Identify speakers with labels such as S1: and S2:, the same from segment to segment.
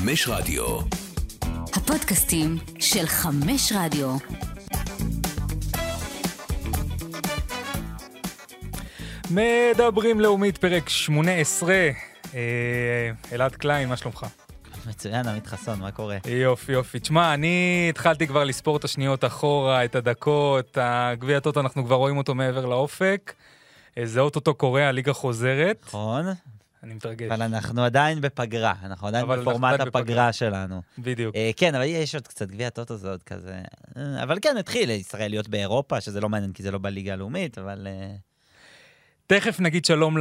S1: חמש רדיו.
S2: הפודקאסטים של חמש רדיו.
S3: מדברים לאומית, פרק 18. אה, אלעד קליין, מה שלומך?
S4: מצוין, עמית חסון, מה קורה?
S3: יופי, יופי. תשמע, אני התחלתי כבר לספור את השניות אחורה, את הדקות, הגביע הטוטו, אנחנו כבר רואים אותו מעבר לאופק. אה, זה אוטוטו קורה, הליגה חוזרת.
S4: נכון,
S3: אני מתרגש.
S4: אבל אנחנו עדיין בפגרה, אנחנו עדיין
S3: אבל אנחנו
S4: בפורמט
S3: עדיין בפגרה.
S4: הפגרה שלנו.
S3: בדיוק.
S4: אה, כן, אבל יש עוד קצת, גביע הטוטו זה עוד כזה... אה, אבל כן, התחיל ישראל להיות באירופה, שזה לא מעניין כי זה לא בליגה הלאומית, אבל... אה,
S3: תכף נגיד שלום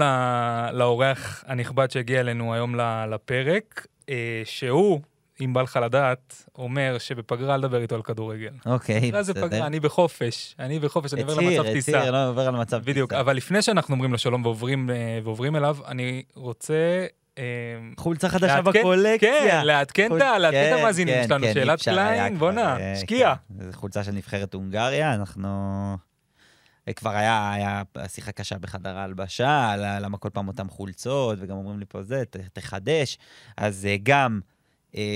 S3: לאורח הנכבד שהגיע אלינו היום לפרק, אה, שהוא, אם בא לך לדעת, אומר שבפגרה אל תדבר איתו על כדורגל.
S4: אוקיי,
S3: לא, זה
S4: בסדר.
S3: פגרה, אני בחופש, אני בחופש, אני עובר
S4: הצהיר,
S3: למצב טיסה.
S4: הצהיר, לא עובר על מצב טיסה.
S3: בדיוק, אבל לפני שאנחנו אומרים לו שלום ועוברים, אה, ועוברים אליו, אני רוצה... אה,
S4: חולצה חדשה בקולקציה.
S3: כן, לעדכן את
S4: כן,
S3: המאזינים
S4: כן,
S3: שלנו,
S4: כן,
S3: שאלת קליין, בואנה,
S4: אה,
S3: השקיע.
S4: כן. זו חולצה של נבחרת הונגריה, אנחנו... כבר היה, היה שיחה קשה בחדר ההלבשה, למה כל פעם אותם חולצות, וגם אומרים לי פה זה, ת- תחדש. אז גם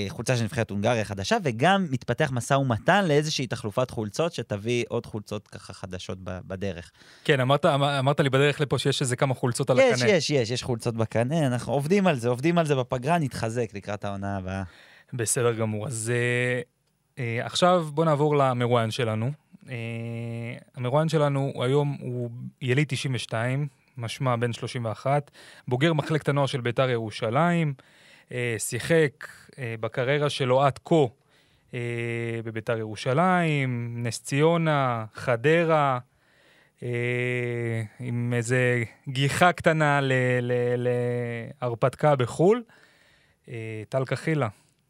S4: חולצה של נבחרת הונגריה חדשה, וגם מתפתח משא ומתן לאיזושהי תחלופת חולצות שתביא עוד חולצות ככה חדשות בדרך.
S3: כן, אמרת- אמר- אמרת לי בדרך לפה שיש איזה כמה חולצות על
S4: יש,
S3: הקנה.
S4: יש, יש, יש חולצות בקנה, אנחנו עובדים על זה, עובדים על זה בפגרה, נתחזק לקראת העונה הבאה.
S3: בסדר גמור. אז אה, אה, עכשיו בוא נעבור למרואיין שלנו. אה, המרואיין שלנו היום הוא יליד 92, משמע בן 31, בוגר מחלקת הנוער של בית"ר ירושלים, אה, שיחק אה, בקריירה שלו עד כה אה, בבית"ר ירושלים, נס ציונה, חדרה, אה, עם איזה גיחה קטנה להרפתקה בחו"ל. אה, טל קחילה,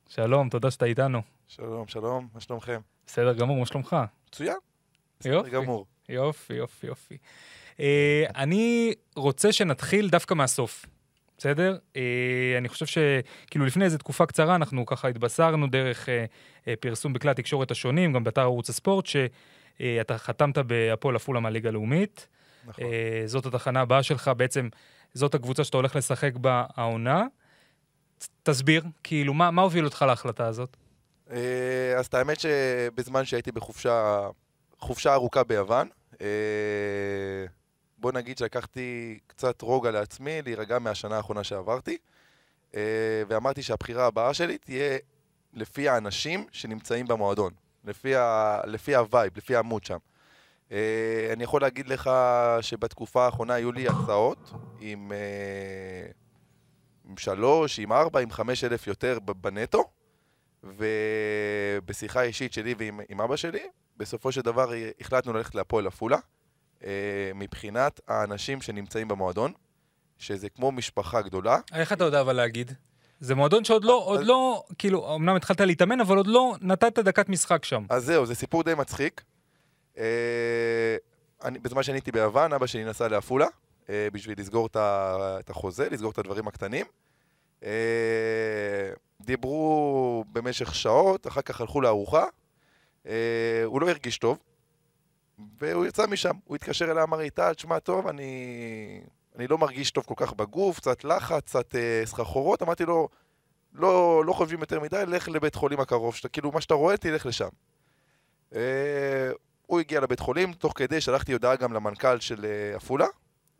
S3: שלום, תודה שאתה איתנו.
S5: שלום, שלום, מה שלומכם?
S3: בסדר גמור, מה שלומך?
S5: מצוין. בסדר
S3: יופי.
S5: גמור.
S3: יופי, יופי, יופי. אה, אני רוצה שנתחיל דווקא מהסוף, בסדר? אה, אני חושב שכאילו לפני איזו תקופה קצרה אנחנו ככה התבשרנו דרך אה, אה, פרסום בכלי התקשורת השונים, גם באתר ערוץ הספורט, שאתה חתמת בהפועל עפולה מהליגה הלאומית.
S5: נכון.
S3: זאת התחנה הבאה שלך, בעצם זאת הקבוצה שאתה הולך לשחק בה העונה. תסביר, כאילו, מה, מה הוביל אותך להחלטה הזאת?
S5: אז את האמת שבזמן שהייתי בחופשה, חופשה ארוכה ביוון, בוא נגיד שלקחתי קצת רוגע לעצמי, להירגע מהשנה האחרונה שעברתי, אה, ואמרתי שהבחירה הבאה שלי תהיה לפי האנשים שנמצאים במועדון, לפי, ה, לפי ה vibe, לפי העמוד שם. אה, אני יכול להגיד לך שבתקופה האחרונה היו לי הצעות עם, אה, עם שלוש, עם ארבע, עם חמש אלף יותר בנטו, ובשיחה אישית שלי ועם עם אבא שלי, בסופו של דבר החלטנו ללכת להפועל עפולה, מבחינת האנשים שנמצאים במועדון, שזה כמו משפחה גדולה.
S3: איך אתה יודע אבל להגיד? זה מועדון שעוד לא, עוד לא, כאילו, אמנם התחלת להתאמן, אבל עוד לא נתת דקת משחק שם.
S5: אז זהו, זה סיפור די מצחיק. אה, אני, בזמן שאני הייתי ביוון, אבא שלי נסע לעפולה, אה, בשביל לסגור את ה- את החוזה, לסגור את הדברים הקטנים. אה, דיברו במשך שעות, אחר כך הלכו לארוחה. אה, הוא לא הרגיש טוב, והוא יצא משם. הוא התקשר אליי, אמר לי, טל, תשמע, טוב, אני, אני לא מרגיש טוב כל כך בגוף, קצת לחץ, קצת אה, סחרחורות. אמרתי לו, לא, לא חושבים יותר מדי, לך לבית חולים הקרוב, שאתה, כאילו, מה שאתה רואה, תלך לשם. אה, הוא הגיע לבית חולים, תוך כדי שלחתי הודעה גם למנכ"ל של אה, עפולה.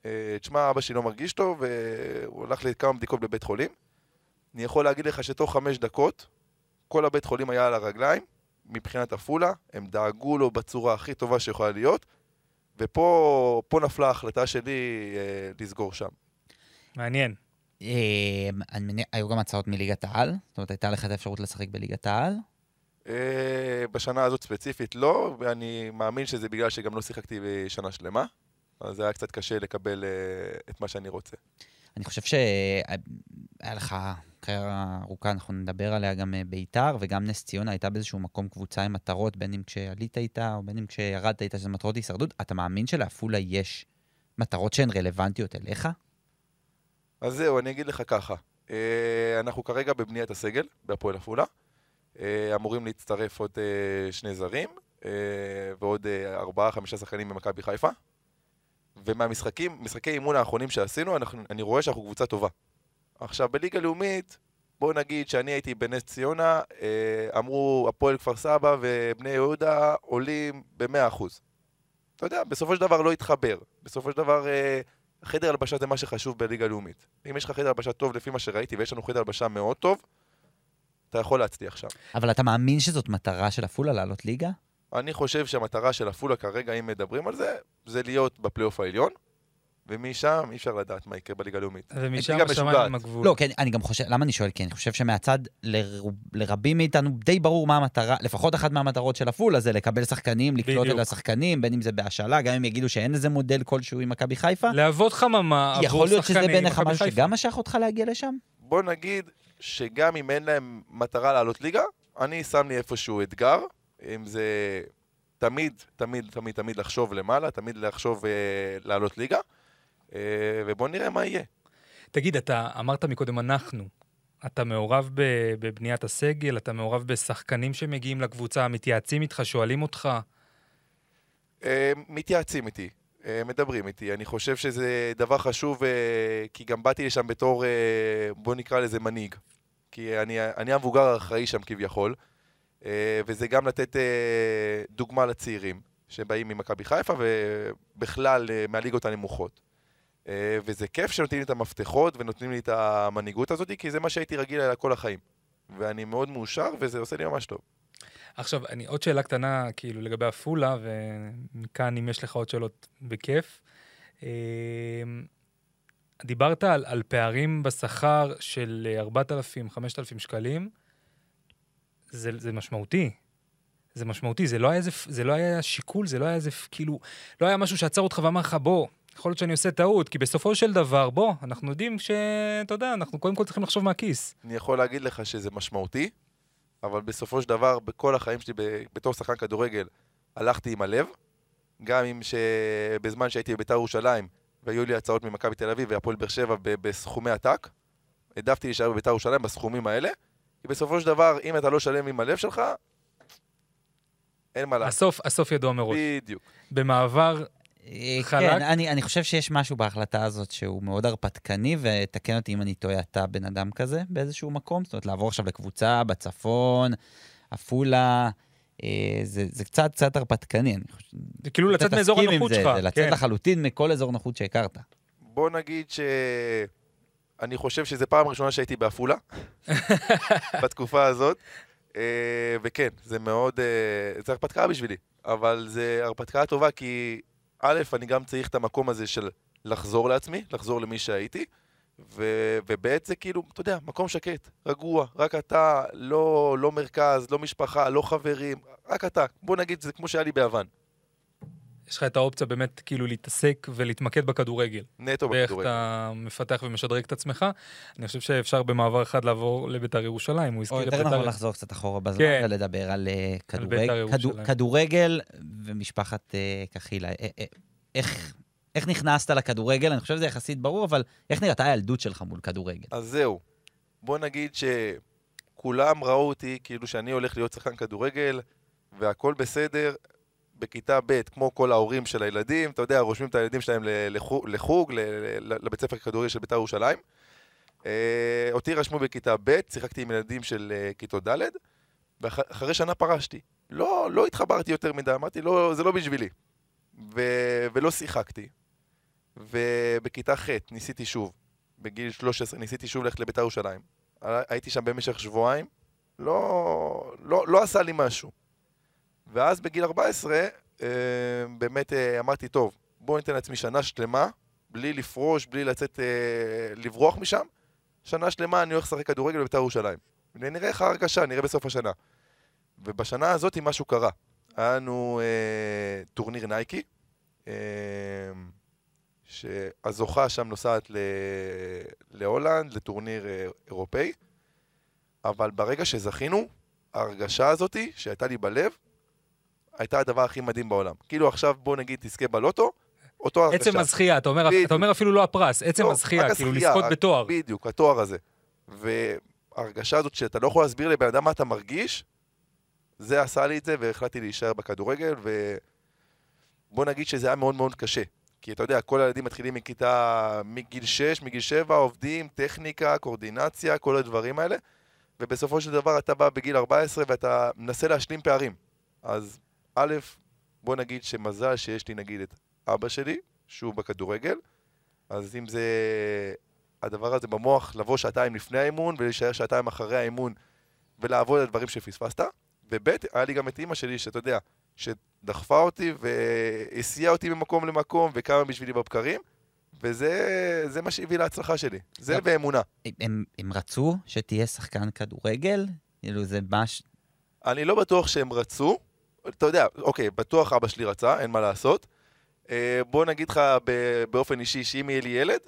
S5: אה, תשמע, אבא שלי לא מרגיש טוב, והוא הלך לכמה בדיקות בבית חולים. אני יכול להגיד לך שתוך חמש דקות, כל הבית חולים היה על הרגליים, מבחינת עפולה, הם דאגו לו בצורה הכי טובה שיכולה להיות, ופה פה נפלה ההחלטה שלי אה, לסגור שם.
S3: מעניין.
S4: אה, אני היו גם הצעות מליגת העל? זאת אומרת, הייתה לך את האפשרות לשחק בליגת העל?
S5: אה, בשנה הזאת ספציפית לא, ואני מאמין שזה בגלל שגם לא שיחקתי שנה שלמה, אז זה היה קצת קשה לקבל אה, את מה שאני רוצה.
S4: אני חושב שהיה לך קריירה ארוכה, אנחנו נדבר עליה גם אה, בית"ר, וגם נס ציונה הייתה באיזשהו מקום קבוצה עם מטרות, בין אם כשעלית איתה, או בין אם כשירדת איתה, שזה מטרות הישרדות. אתה מאמין שלעפולה יש מטרות שהן רלוונטיות אליך?
S5: אז זהו, אני אגיד לך ככה. אה, אנחנו כרגע בבניית הסגל בהפועל עפולה. אה, אמורים להצטרף עוד שני זרים, ועוד ארבעה, חמישה שחקנים במכבי חיפה. ומהמשחקים, משחקי אימון האחרונים שעשינו, אנחנו, אני רואה שאנחנו קבוצה טובה. עכשיו, בליגה לאומית, בוא נגיד שאני הייתי בנס ציונה, אה, אמרו הפועל כפר סבא ובני יהודה עולים ב-100%. אתה יודע, בסופו של דבר לא התחבר. בסופו של דבר, אה, חדר הלבשה זה מה שחשוב בליגה הלאומית. אם יש לך חדר הלבשה טוב לפי מה שראיתי, ויש לנו חדר הלבשה מאוד טוב, אתה יכול להצליח שם.
S4: אבל אתה מאמין שזאת מטרה של עפולה לעלות ליגה?
S5: אני חושב שהמטרה של עפולה כרגע, אם מדברים על זה, זה להיות בפלייאוף העליון, ומשם אי אפשר לדעת מה יקרה בליגה הלאומית.
S3: ומשם השמיים. עם הגבול.
S4: לא, כן, אני גם חושב, למה אני שואל? כי אני חושב שמהצד, לרוב- לרבים מאיתנו די ברור מה המטרה, לפחות אחת מהמטרות של עפולה זה לקבל שחקנים, לקלוט
S3: בדיוק.
S4: את השחקנים, בין אם זה בהשאלה, גם אם יגידו שאין איזה מודל כלשהו עם מכבי חיפה.
S3: להוות חממה עבור
S4: יכול להיות שזה
S3: שחקנים
S4: בעיניך
S3: מכבי
S4: משהו
S3: חיפה.
S4: שגם משך אותך להגיע לשם?
S5: בוא נגיד שגם אם אין להם מטרה לעלות ליגה, אני שם לי איפשהו אתגר, אם זה תמיד, תמיד, תמיד, תמיד לחשוב למעלה, תמיד לחשוב אה, לעלות ליגה, ובוא נראה מה יהיה.
S3: תגיד, אתה אמרת מקודם אנחנו. אתה מעורב בבניית הסגל, אתה מעורב בשחקנים שמגיעים לקבוצה, מתייעצים איתך, שואלים אותך.
S5: אה, מתייעצים איתי, אה, מדברים איתי. אני חושב שזה דבר חשוב, אה, כי גם באתי לשם בתור, אה, בוא נקרא לזה מנהיג. כי אני, אני המבוגר האחראי שם כביכול, אה, וזה גם לתת אה, דוגמה לצעירים שבאים ממכבי חיפה ובכלל אה, מהליגות הנמוכות. אה, וזה כיף שנותנים לי את המפתחות ונותנים לי את המנהיגות הזאת, כי זה מה שהייתי רגיל אליה כל החיים. ואני מאוד מאושר, וזה עושה לי ממש טוב.
S3: עכשיו, אני, עוד שאלה קטנה, כאילו, לגבי עפולה, ומכאן, אם יש לך עוד שאלות, בכיף. אה, דיברת על, על פערים בשכר של אה, 4,000-5,000 שקלים. זה, זה משמעותי. זה משמעותי, זה לא, היה איזה, זה לא היה שיקול, זה לא היה איזה, כאילו, לא היה משהו שעצר אותך ואמר לך, בוא, יכול להיות שאני עושה טעות, כי בסופו של דבר, בוא, אנחנו יודעים שאתה יודע, אנחנו קודם כל צריכים לחשוב מהכיס.
S5: אני יכול להגיד לך שזה משמעותי, אבל בסופו של דבר, בכל החיים שלי בתור שחקן כדורגל, הלכתי עם הלב. גם אם שבזמן שהייתי בביתר ירושלים, והיו לי הצעות ממכבי תל אביב והפועל באר שבע בסכומי עתק, העדפתי להישאר בביתר ירושלים בסכומים האלה, כי בסופו של דבר, אם אתה לא שלם עם הלב שלך, אין מה לעשות.
S3: הסוף, הסוף ידוע מראש.
S5: בדיוק.
S3: במעבר, חלק?
S4: כן, אני, אני חושב שיש משהו בהחלטה הזאת שהוא מאוד הרפתקני, ותקן אותי אם אני טועה, אתה בן אדם כזה באיזשהו מקום? זאת אומרת, לעבור עכשיו לקבוצה בצפון, עפולה, אה, זה, זה קצת קצת הרפתקני. אני חושב...
S3: זה כאילו לצאת מאזור הנוחות
S4: זה,
S3: שלך.
S4: זה לצאת
S3: כן.
S4: לחלוטין מכל אזור נוחות שהכרת.
S5: בוא נגיד ש... אני חושב שזו פעם ראשונה שהייתי בעפולה, בתקופה הזאת. אה, וכן, זה מאוד... אה, זה הרפתקה בשבילי, אבל זה הרפתקה טובה כי א', אני גם צריך את המקום הזה של לחזור לעצמי, לחזור למי שהייתי, ו- וב' זה כאילו, אתה יודע, מקום שקט, רגוע, רק אתה, לא, לא מרכז, לא משפחה, לא חברים, רק אתה. בוא נגיד, זה כמו שהיה לי ביוון,
S3: יש לך את האופציה באמת כאילו להתעסק ולהתמקד בכדורגל.
S5: נטו בכדורגל.
S3: אתה מפתח ומשדרג את עצמך. אני חושב שאפשר במעבר אחד לעבור לביתר ירושלים. הוא
S4: או
S3: הזכיר את
S4: יותר
S3: ביתר...
S4: נכון לחזור קצת אחורה בזמן
S3: כן.
S4: ולדבר על אה, כדורג-
S3: בית"ר
S4: כדו-
S3: ירושלים.
S4: כדורגל ומשפחת קחילה. אה, אה, איך... איך נכנסת לכדורגל? אני חושב שזה יחסית ברור, אבל איך נראתה הילדות שלך מול כדורגל?
S5: אז זהו. בוא נגיד שכולם ראו אותי כאילו שאני הולך להיות שחקן כדורגל, והכל בסדר. בכיתה ב', כמו כל ההורים של הילדים, אתה יודע, רושמים את הילדים שלהם לחוג, לבית ספר כדורגל של בית"ר ירושלים. אה, אותי רשמו בכיתה ב', שיחקתי עם ילדים של אה, כיתות ד', ואחרי שנה פרשתי. לא, לא התחברתי יותר מדי, אמרתי, לא, זה לא בשבילי. ו, ולא שיחקתי. ובכיתה ח' ניסיתי שוב. בגיל 13 ניסיתי שוב ללכת לבית"ר ירושלים. הייתי שם במשך שבועיים, לא, לא, לא עשה לי משהו. ואז בגיל 14, אה, באמת אה, אמרתי, טוב, בואו ניתן לעצמי שנה שלמה, בלי לפרוש, בלי לצאת, אה, לברוח משם. שנה שלמה אני הולך לשחק כדורגל בבית"ר ירושלים. ונראה איך ההרגשה, נראה בסוף השנה. ובשנה הזאת משהו קרה. היה לנו אה, טורניר נייקי, אה, שהזוכה שם נוסעת ל... להולנד, לטורניר אירופאי, אבל ברגע שזכינו, ההרגשה הזאתי שהייתה לי בלב, הייתה הדבר הכי מדהים בעולם. כאילו עכשיו בוא נגיד תזכה בלוטו, אותו הרגשה.
S3: עצם הזכייה, אתה אומר,
S5: בדיוק.
S3: אתה אומר אפילו לא הפרס, עצם
S5: לא,
S3: הזכייה, כאילו לזכות בתואר.
S5: בדיוק, התואר הזה. וההרגשה הזאת שאתה לא יכול להסביר לבן אדם מה אתה מרגיש, זה עשה לי את זה והחלטתי להישאר בכדורגל, ובוא נגיד שזה היה מאוד מאוד קשה. כי אתה יודע, כל הילדים מתחילים מכיתה, מגיל 6, מגיל 7, עובדים, טכניקה, קואורדינציה, כל הדברים האלה, ובסופו של דבר אתה בא בגיל 14 ואתה מנסה להשלים פערים. אז א', בוא נגיד שמזל שיש לי נגיד את אבא שלי, שהוא בכדורגל, אז אם זה הדבר הזה במוח, לבוא שעתיים לפני האימון ולהישאר שעתיים אחרי האימון ולעבוד על דברים שפספסת, וב', היה לי גם את אימא שלי, שאתה יודע, שדחפה אותי והסיעה אותי ממקום למקום וקמה בשבילי בבקרים, וזה זה מה שהביא להצלחה שלי. זה. באמונה.
S4: הם, הם רצו שתהיה שחקן כדורגל? כאילו זה מש...
S5: אני לא בטוח שהם רצו. אתה יודע, אוקיי, בטוח אבא שלי רצה, אין מה לעשות. אה, בוא נגיד לך ב- באופן אישי, שאם יהיה לי ילד,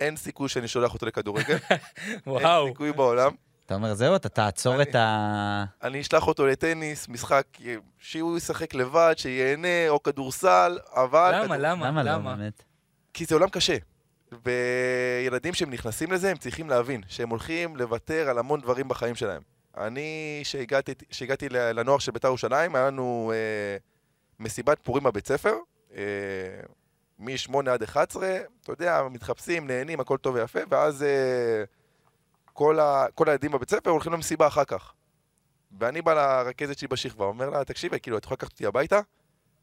S5: אין סיכוי שאני שולח אותו לכדורגל.
S3: וואו.
S5: אין סיכוי בעולם.
S4: אתה אומר, זהו, אתה תעצור
S5: אני-
S4: את ה...
S5: אני אשלח אותו לטניס, משחק, אה, שהוא ישחק לבד, שיהנה, או כדורסל, אבל...
S3: למה, למה,
S4: למה לא,
S3: למה?
S4: באמת?
S5: כי זה עולם קשה. וילדים שהם נכנסים לזה, הם צריכים להבין שהם הולכים לוותר על המון דברים בחיים שלהם. אני, שהגעתי, שהגעתי ל- לנוער של בית"ר ירושלים, היה לנו אה, מסיבת פורים בבית ספר, אה, מ-8 עד 11, אתה יודע, מתחפשים, נהנים, הכל טוב ויפה, ואז אה, כל, ה, כל הילדים בבית ספר הולכים למסיבה אחר כך. ואני בא לרכזת שלי בשכבה, אומר לה, תקשיבי, כאילו, את יכולה לקחת אותי הביתה?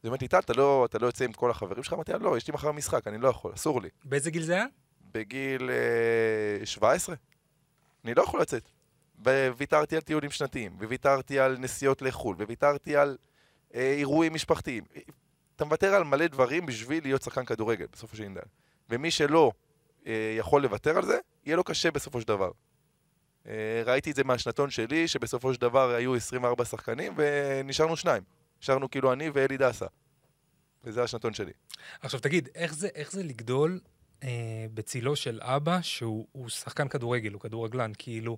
S5: היא אומרת לי, טל, אתה לא, אתה לא יוצא עם כל החברים שלך? אמרתי לה, לא, יש לי מחר משחק, אני לא יכול, אסור לי.
S3: באיזה גיל זה היה?
S5: בגיל אה, 17. אני לא יכול לצאת. וויתרתי על טיולים שנתיים, וויתרתי על נסיעות לחו"ל, וויתרתי על אה, אירועים משפחתיים. אתה מוותר על מלא דברים בשביל להיות שחקן כדורגל, בסופו של עניין. ומי שלא אה, יכול לוותר על זה, יהיה לו קשה בסופו של דבר. אה, ראיתי את זה מהשנתון שלי, שבסופו של דבר היו 24 שחקנים, ונשארנו שניים. נשארנו כאילו אני ואלי דסה. וזה השנתון שלי.
S3: עכשיו תגיד, איך זה, איך זה לגדול אה, בצילו של אבא שהוא הוא שחקן כדורגל, הוא כדורגלן, כאילו,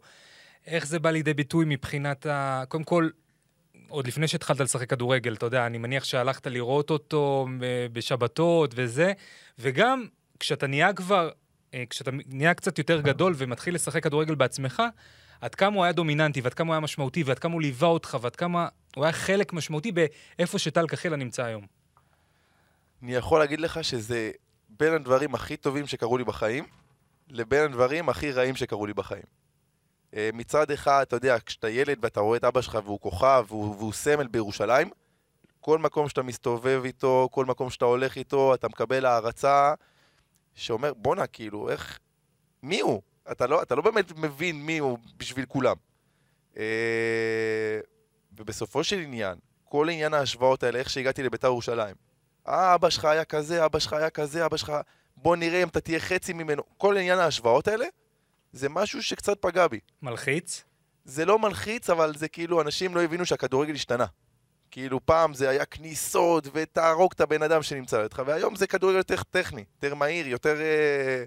S3: איך זה בא לידי ביטוי מבחינת ה... קודם כל, עוד לפני שהתחלת לשחק כדורגל, אתה יודע, אני מניח שהלכת לראות אותו אה, בשבתות וזה, וגם כשאתה נהיה כבר, אה, כשאתה נהיה קצת יותר גדול ומתחיל לשחק כדורגל בעצמך, עד כמה הוא היה דומיננטי, ועד כמה הוא היה משמעותי, ועד כמה הוא ליווה אותך, ועד כמה הוא היה חלק משמעותי באיפה שטל קחילה נמצא היום.
S5: אני יכול להגיד לך שזה בין הדברים הכי טובים שקרו לי בחיים, לבין הדברים הכי רעים שקרו לי בחיים. אה, מצד אחד, אתה יודע, כשאתה ילד ואתה רואה את אבא שלך והוא כוכב והוא, והוא סמל בירושלים, כל מקום שאתה מסתובב איתו, כל מקום שאתה הולך איתו, אתה מקבל הערצה שאומר, בואנה, כאילו, איך... מי הוא? אתה לא, אתה לא באמת מבין מי הוא בשביל כולם. אה, ובסופו של עניין, כל עניין ההשוואות האלה, איך שהגעתי לביתר ירושלים, אה, אבא שלך היה כזה, אבא שלך היה כזה, אבא שלך... בוא נראה אם אתה תהיה חצי ממנו. כל עניין ההשוואות האלה, זה משהו שקצת פגע בי.
S3: מלחיץ?
S5: זה לא מלחיץ, אבל זה כאילו, אנשים לא הבינו שהכדורגל השתנה. כאילו, פעם זה היה כניסות, ותהרוג את הבן אדם שנמצא לידך, והיום זה כדורגל יותר טכני, יותר מהיר, יותר... אה...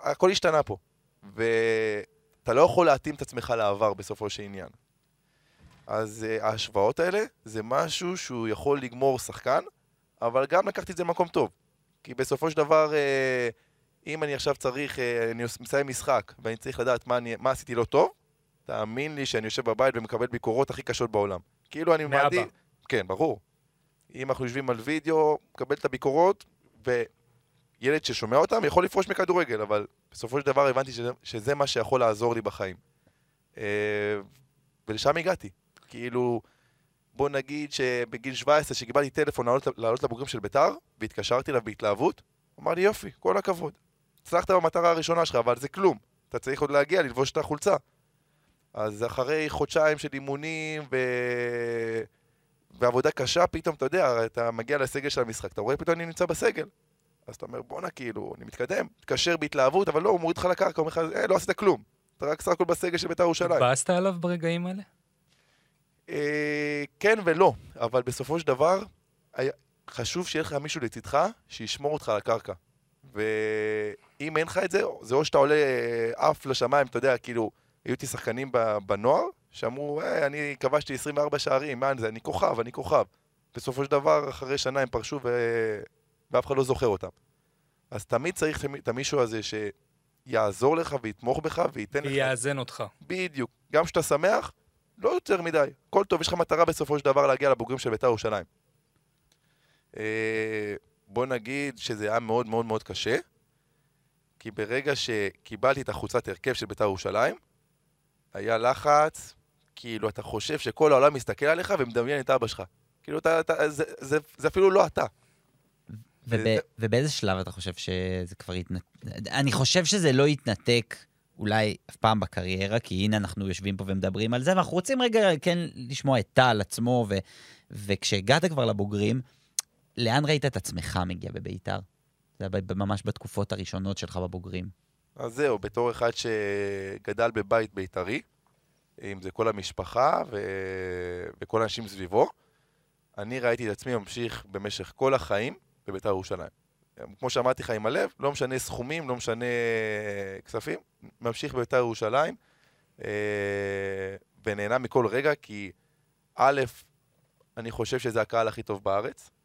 S5: הכל השתנה פה. ואתה לא יכול להתאים את עצמך לעבר בסופו של עניין. אז אה, ההשוואות האלה, זה משהו שהוא יכול לגמור שחקן, אבל גם לקחתי את זה למקום טוב. כי בסופו של דבר, אה, אם אני עכשיו צריך, אה, אני מסיים משחק, ואני צריך לדעת מה, אני, מה עשיתי לא טוב, תאמין לי שאני יושב בבית ומקבל ביקורות הכי קשות בעולם. כאילו אני. מעדיף... כן, ברור. אם אנחנו יושבים על וידאו, מקבל את הביקורות, וילד ששומע אותם יכול לפרוש מכדורגל, אבל בסופו של דבר הבנתי שזה, שזה מה שיכול לעזור לי בחיים. אה, ולשם הגעתי. כאילו, בוא נגיד שבגיל 17, שקיבלתי טלפון לעלות, לעלות לבוגרים של ביתר, והתקשרתי אליו בהתלהבות, אמר לי, יופי, כל הכבוד. הצלחת במטרה הראשונה שלך, אבל זה כלום. אתה צריך עוד להגיע, ללבוש את החולצה. אז אחרי חודשיים של אימונים ו... ועבודה קשה, פתאום, אתה יודע, אתה מגיע לסגל של המשחק, אתה רואה פתאום אני נמצא בסגל. אז אתה אומר, בואנה, כאילו, אני מתקדם, מתקשר בהתלהבות, אבל לא, הוא מוריד אותך לקרקע, אומר לך, אה, לא עשית כלום. אתה רק סך הכל בסגל של בית"ר ירושלים.
S3: התבאסת עליו ברגעים האלה?
S5: אה, כן ולא, אבל בסופו של דבר, חשוב שיהיה לך מישהו לצדך שישמור אותך על הקרקע. ואם אין לך את זה, זה או שאתה עולה אה, עף לשמיים, אתה יודע, כאילו, היו איתי שחקנים בנוער, שאמרו, אה, אני כבשתי 24 שערים, מה זה, אני כוכב, אני כוכב. בסופו של דבר, אחרי שנה הם פרשו ו... ואף אחד לא זוכר אותם. אז תמיד צריך את המישהו הזה שיעזור לך ויתמוך בך וייתן לך...
S3: יאזן אותך.
S5: בדיוק. גם כשאתה שמח, לא יותר מדי. הכל טוב, יש לך מטרה בסופו של דבר להגיע לבוגרים של בית"ר ירושלים. בוא נגיד שזה היה מאוד מאוד מאוד קשה, כי ברגע שקיבלתי את החולצת הרכב של בית"ר ירושלים, היה לחץ, כאילו, אתה חושב שכל העולם מסתכל עליך ומדמיין את אבא שלך. כאילו, אתה, אתה, זה, זה, זה אפילו לא אתה.
S4: וב,
S5: זה-
S4: ובאיזה שלב אתה חושב שזה כבר יתנתק? אני חושב שזה לא יתנתק אולי אף פעם בקריירה, כי הנה אנחנו יושבים פה ומדברים על זה, ואנחנו רוצים רגע כן לשמוע את טל עצמו, ו, וכשהגעת כבר לבוגרים, לאן ראית את עצמך מגיע בביתר? זה היה ממש בתקופות הראשונות שלך בבוגרים.
S5: אז זהו, בתור אחד שגדל בבית בית"רי, אם זה כל המשפחה ו... וכל האנשים סביבו, אני ראיתי את עצמי ממשיך במשך כל החיים בבית"ר ירושלים. כמו שאמרתי לך עם הלב, לא משנה סכומים, לא משנה כספים, ממשיך בבית"ר ירושלים, אה, ונהנה מכל רגע, כי א', אני חושב שזה הקהל הכי טוב בארץ, אה,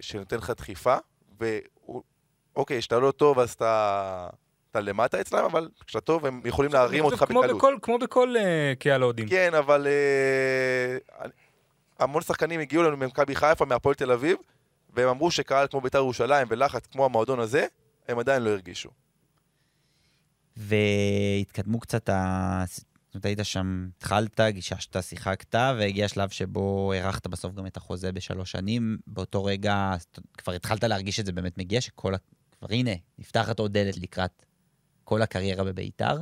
S5: שנותן לך דחיפה, ואוקיי, כשאתה לא טוב אז אתה, אתה למטה אצלם, אבל כשאתה טוב הם יכולים להרים אותך
S3: כמו
S5: בקלות.
S3: בכל, כמו בכל אה, קהל אוהדים.
S5: כן, אבל אה, המון שחקנים הגיעו לנו ממכבי חיפה, מהפועל תל אביב, והם אמרו שקהל כמו בית"ר ירושלים ולחץ כמו המועדון הזה, הם עדיין לא הרגישו.
S4: והתקדמו קצת. זאת אומרת, היית שם, התחלת, גיששת, שיחקת, והגיע שלב שבו הארכת בסוף גם את החוזה בשלוש שנים. באותו רגע כבר התחלת להרגיש את זה באמת מגיע, שכל ה... כבר הנה, נפתחת עוד דלת לקראת כל הקריירה בביתר.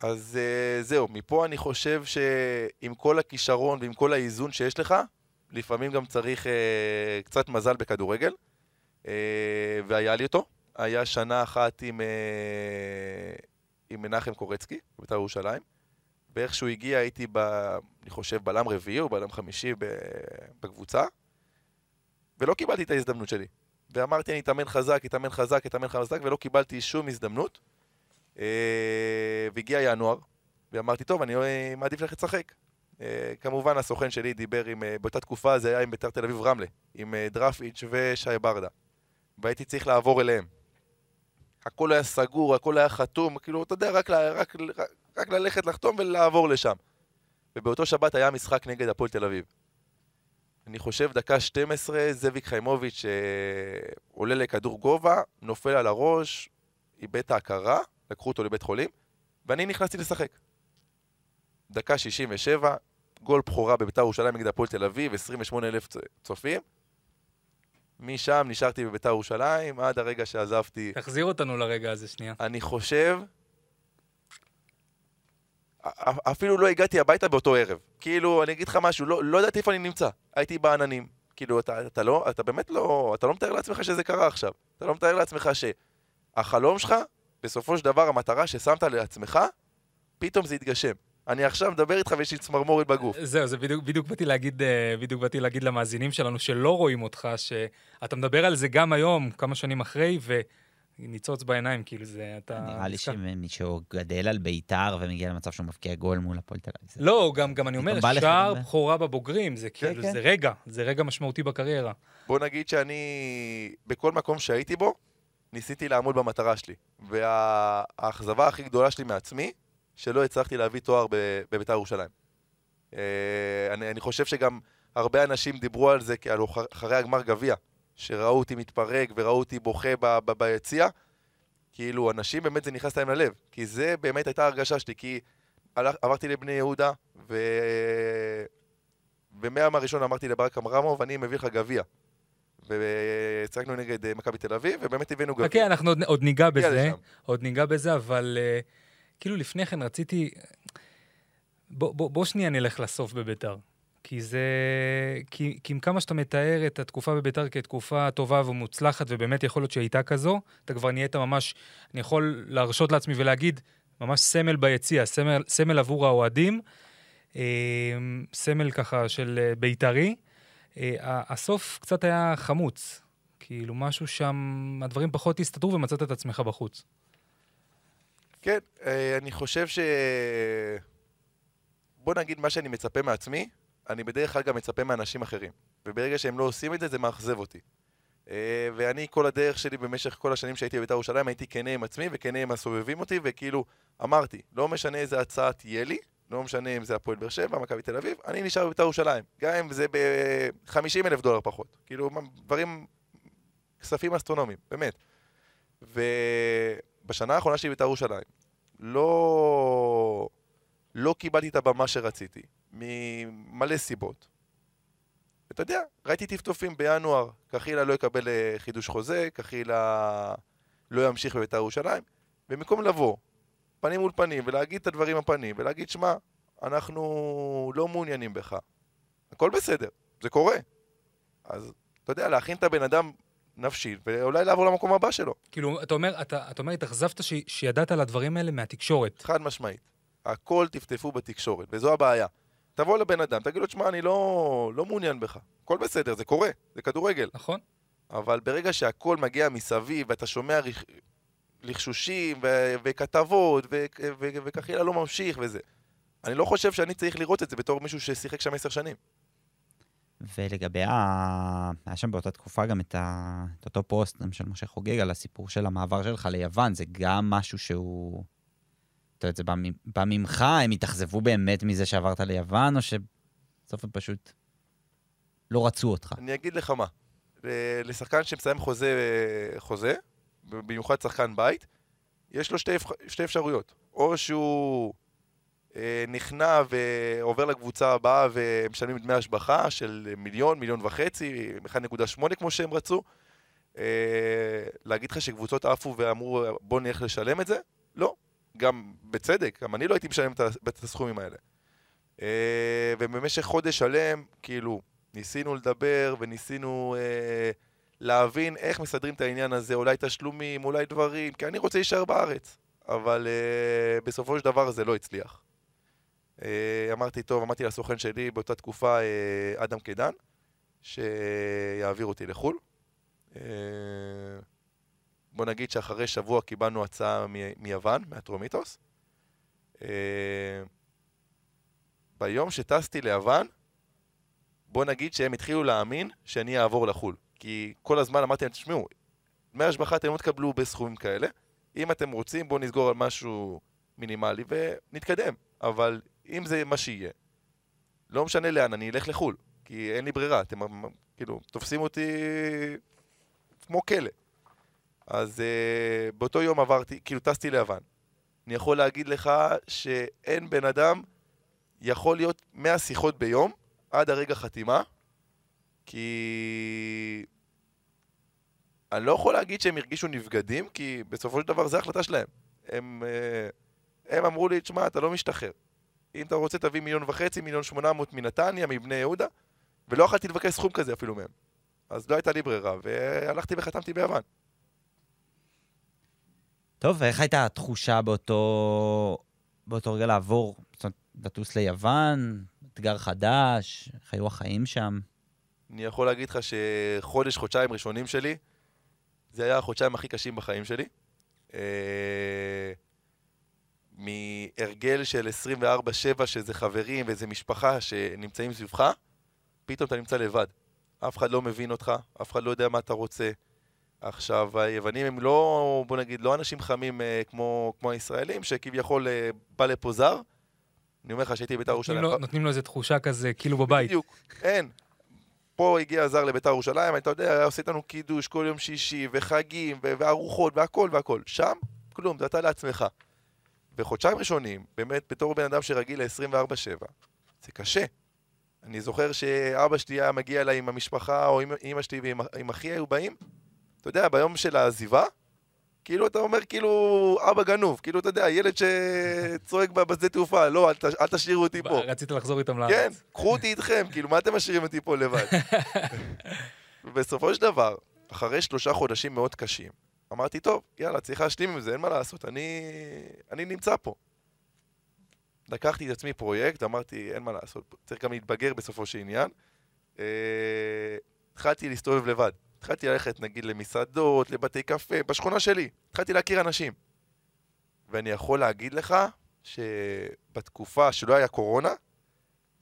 S5: אז אה, זהו, מפה אני חושב שעם כל הכישרון ועם כל האיזון שיש לך, לפעמים גם צריך אה, קצת מזל בכדורגל, אה, והיה לי אותו. היה שנה אחת עם, אה, עם מנחם קורצקי, בבית"ר ירושלים, ואיך שהוא הגיע הייתי, ב, אני חושב, בלם רביעי או בלם חמישי בקבוצה, ולא קיבלתי את ההזדמנות שלי. ואמרתי, אני אתאמן חזק, אתאמן חזק, אתאמן חזק, ולא קיבלתי שום הזדמנות. אה, והגיע ינואר, ואמרתי, טוב, אני אה, מעדיף ללכת לשחק. אה, כמובן, הסוכן שלי דיבר עם, אה, באותה תקופה זה היה עם ביתר תל אביב רמלה, עם אה, דרפיץ' ושי ברדה. והייתי צריך לעבור אליהם. הכל היה סגור, הכל היה חתום, כאילו, אתה יודע, רק, רק, רק, רק ללכת לחתום ולעבור לשם. ובאותו שבת היה משחק נגד הפועל תל אביב. אני חושב דקה 12, זאביק חיימוביץ' אה, עולה לכדור גובה, נופל על הראש, איבד את ההכרה, לקחו אותו לבית חולים, ואני נכנסתי לשחק. דקה 67, גול בכורה בביתר ירושלים נגד הפועל תל אביב, 28 אלף צופים. משם נשארתי בביתר ירושלים עד הרגע שעזבתי.
S3: תחזיר אותנו לרגע הזה שנייה.
S5: אני חושב... אפילו לא הגעתי הביתה באותו ערב. כאילו, אני אגיד לך משהו, לא, לא ידעתי איפה אני נמצא. הייתי בעננים. כאילו, אתה, אתה לא, אתה באמת לא, אתה לא מתאר לעצמך שזה קרה עכשיו. אתה לא מתאר לעצמך שהחלום שלך, בסופו של דבר, המטרה ששמת לעצמך, פתאום זה יתגשם. אני עכשיו מדבר איתך ויש לי צמרמורת בגוף.
S3: זהו, זה בדיוק, בדיוק באתי להגיד, אה, בדיוק באתי להגיד למאזינים שלנו שלא רואים אותך, שאתה מדבר על זה גם היום, כמה שנים אחרי, וניצוץ בעיניים, כאילו זה, אתה...
S4: נראה לי. שמישהו גדל על ביתר ומגיע למצב שהוא מבקיע גול מול הפועל תל אביב.
S3: לא, גם, גם אני אומר, שער בכורה בבוגרים, זה
S4: כן,
S3: כאילו,
S4: כן.
S3: זה רגע, זה רגע משמעותי בקריירה.
S5: בוא נגיד שאני, בכל מקום שהייתי בו, ניסיתי לעמוד במטרה שלי. והאכזבה הכי גדולה שלי מעצמי, שלא הצלחתי להביא תואר בבית"ר ירושלים. אה, אני, אני חושב שגם הרבה אנשים דיברו על זה אחר- אחרי הגמר גביע, שראו אותי מתפרק וראו אותי בוכה ביציע. כאילו, אנשים באמת זה נכנס להם ללב. כי זה באמת הייתה הרגשה שלי, כי הלך, עברתי לבני יהודה, ו... ומהיום הראשון אמרתי לברק אמרמוב, אני מביא לך גביע. והצגנו נגד אה, מכבי תל אביב, ובאמת הבאנו גביע.
S3: חכה, אנחנו עוד, עוד ניגע בזה. עוד ניגע בזה, אבל אה, כאילו לפני כן רציתי... בוא, בוא, בוא שנייה נלך לסוף בביתר. כי זה... כי, כי עם כמה שאתה מתאר את התקופה בביתר כתקופה טובה ומוצלחת, ובאמת יכול להיות שהייתה כזו, אתה כבר נהיית ממש, אני יכול להרשות לעצמי ולהגיד, ממש סמל ביציע, סמל, סמל עבור האוהדים, אה, סמל ככה של אה, בית"רי. אה, הסוף קצת היה חמוץ. כאילו, משהו שם, הדברים פחות הסתדרו ומצאת את עצמך בחוץ.
S5: כן, אה, אני חושב ש... בוא נגיד מה שאני מצפה מעצמי, אני בדרך כלל גם מצפה מאנשים אחרים. וברגע שהם לא עושים את זה, זה מאכזב אותי. אה, ואני, כל הדרך שלי במשך כל השנים שהייתי בבית"ר ירושלים, הייתי כנה עם עצמי וכנה עם הסובבים אותי, וכאילו, אמרתי, לא משנה איזה הצעה תהיה לי, לא משנה אם זה הפועל באר שבע, מכבי תל אביב, אני נשאר בבית"ר ירושלים. גם אם זה ב-50 אלף דולר פחות. כאילו, דברים, כספים אסטרונומיים, באמת. ובשנה האחרונה שלי בבית"ר ירושלים, לא... לא קיבלתי את הבמה שרציתי, ממלא סיבות. ואתה יודע, ראיתי טפטופים בינואר, קחילה לא יקבל אה, חידוש חוזה, קחילה לא ימשיך בבית"ר ירושלים, במקום לבוא, פנים מול פנים, ולהגיד את הדברים הפנים, ולהגיד, שמע, אנחנו לא מעוניינים בך. הכל בסדר, זה קורה. אז, אתה יודע, להכין את הבן אדם נפשית, ואולי לעבור למקום הבא שלו.
S3: כאילו, אתה אומר, אתה, אתה אומר, התאכזבת ש, שידעת על הדברים האלה מהתקשורת.
S5: חד משמעית. הכל טפטפו בתקשורת, וזו הבעיה. תבוא לבן אדם, תגיד לו, תשמע, אני לא, לא מעוניין בך. הכל בסדר, זה קורה, זה כדורגל.
S3: נכון?
S5: אבל ברגע שהכל מגיע מסביב, ואתה שומע רכ... לחשושים, ו... וכתבות, ו... ו... וכחילה לא ממשיך וזה, אני לא חושב שאני צריך לראות את זה בתור מישהו ששיחק שם עשר שנים.
S4: ולגבי ה... היה שם באותה תקופה גם את, ה... את אותו פוסט גם של משה חוגג על הסיפור של המעבר שלך ליוון, זה גם משהו שהוא... אתה יודע, זה בא. בא ממך, הם התאכזבו באמת מזה שעברת ליוון, או שבסוף הם פשוט לא רצו אותך?
S5: אני אגיד לך מה, לשחקן שמסיים חוזה, חוזה, במיוחד שחקן בית, יש לו שתי, אפ- שתי אפשרויות. או שהוא נכנע ועובר לקבוצה הבאה ומשלמים דמי השבחה של מיליון, מיליון וחצי, 1.8 כמו שהם רצו. אה, להגיד לך שקבוצות עפו ואמרו בוא נלך לשלם את זה? לא. גם בצדק, גם אני לא הייתי משלם את הסכומים האלה. אה, ובמשך חודש שלם, כאילו, ניסינו לדבר וניסינו אה, להבין איך מסדרים את העניין הזה, אולי תשלומים, אולי דברים, כי אני רוצה להישאר בארץ. אבל אה, בסופו של דבר זה לא הצליח. אה, אמרתי, טוב, אמרתי לסוכן שלי באותה תקופה, אה, אדם קידן, שיעביר אותי לחו"ל. אה, בוא נגיד שאחרי שבוע קיבלנו הצעה מיוון, מהטרומיטוס. אה, ביום שטסתי ליוון, בוא נגיד שהם התחילו להאמין שאני אעבור לחו"ל. כי כל הזמן אמרתי להם, תשמעו, דמי השבחה אתם לא תקבלו בסכומים כאלה. אם אתם רוצים, בואו נסגור על משהו מינימלי ונתקדם. אבל אם זה מה שיהיה, לא משנה לאן, אני אלך לחו"ל. כי אין לי ברירה, אתם כאילו תופסים אותי כמו כלא. אז uh, באותו יום עברתי, כאילו טסתי ליוון. אני יכול להגיד לך שאין בן אדם יכול להיות 100 שיחות ביום עד הרגע חתימה, כי אני לא יכול להגיד שהם הרגישו נבגדים, כי בסופו של דבר זו החלטה שלהם. הם, אה, הם אמרו לי, תשמע, אתה לא משתחרר. אם אתה רוצה תביא מיליון וחצי, מיליון שמונה מאות מנתניה, מבני יהודה, ולא יכולתי לבקש סכום כזה אפילו מהם. אז לא הייתה לי ברירה, והלכתי וחתמתי ביוון.
S4: טוב, ואיך הייתה התחושה באותו, באותו רגע לעבור, זאת אומרת, לטוס ליוון, אתגר חדש, איך היו החיים שם?
S5: אני יכול להגיד לך שחודש, חודשיים ראשונים שלי, זה היה החודשיים הכי קשים בחיים שלי. מהרגל של 24-7, שזה חברים ואיזה משפחה שנמצאים סביבך, פתאום אתה נמצא לבד. אף אחד לא מבין אותך, אף אחד לא יודע מה אתה רוצה. עכשיו, היוונים הם לא, בוא נגיד, לא אנשים חמים אה, כמו, כמו הישראלים, שכביכול אה, בא לפה זר. אני אומר לך שהייתי בבית"ר ירושלים.
S3: לו, נותנים לו איזו תחושה כזה, כאילו בבית.
S5: בדיוק, אין. פה הגיע הזר לביתר ירושלים, אתה יודע, היה עושה איתנו קידוש כל יום שישי, וחגים, וארוחות, והכל והכל. שם, כלום, זה אתה לעצמך. וחודשיים ראשונים, באמת, בתור בן אדם שרגיל ל-24-7, זה קשה. אני זוכר שאבא שלי היה מגיע אליי עם המשפחה, או עם אמא שלי ועם עם אחי היו באים, אתה יודע, ביום של העזיבה, כאילו אתה אומר, כאילו, אבא גנוב, כאילו, אתה יודע, ילד שצועק בשדה תעופה, לא, אל, ת- אל תשאירו אותי פה.
S3: רצית לחזור איתם לארץ.
S5: כן, קחו אותי איתכם, כאילו, מה אתם משאירים אותי פה לבד? ובסופו של דבר, אחרי שלושה חודשים מאוד קשים, אמרתי, טוב, יאללה, צריך להשלים עם זה, אין מה לעשות, אני, אני נמצא פה. לקחתי את עצמי פרויקט, אמרתי, אין מה לעשות, צריך גם להתבגר בסופו של עניין. אה, התחלתי להסתובב לבד. התחלתי ללכת, נגיד, למסעדות, לבתי קפה, בשכונה שלי. התחלתי להכיר אנשים. ואני יכול להגיד לך שבתקופה שלא היה קורונה,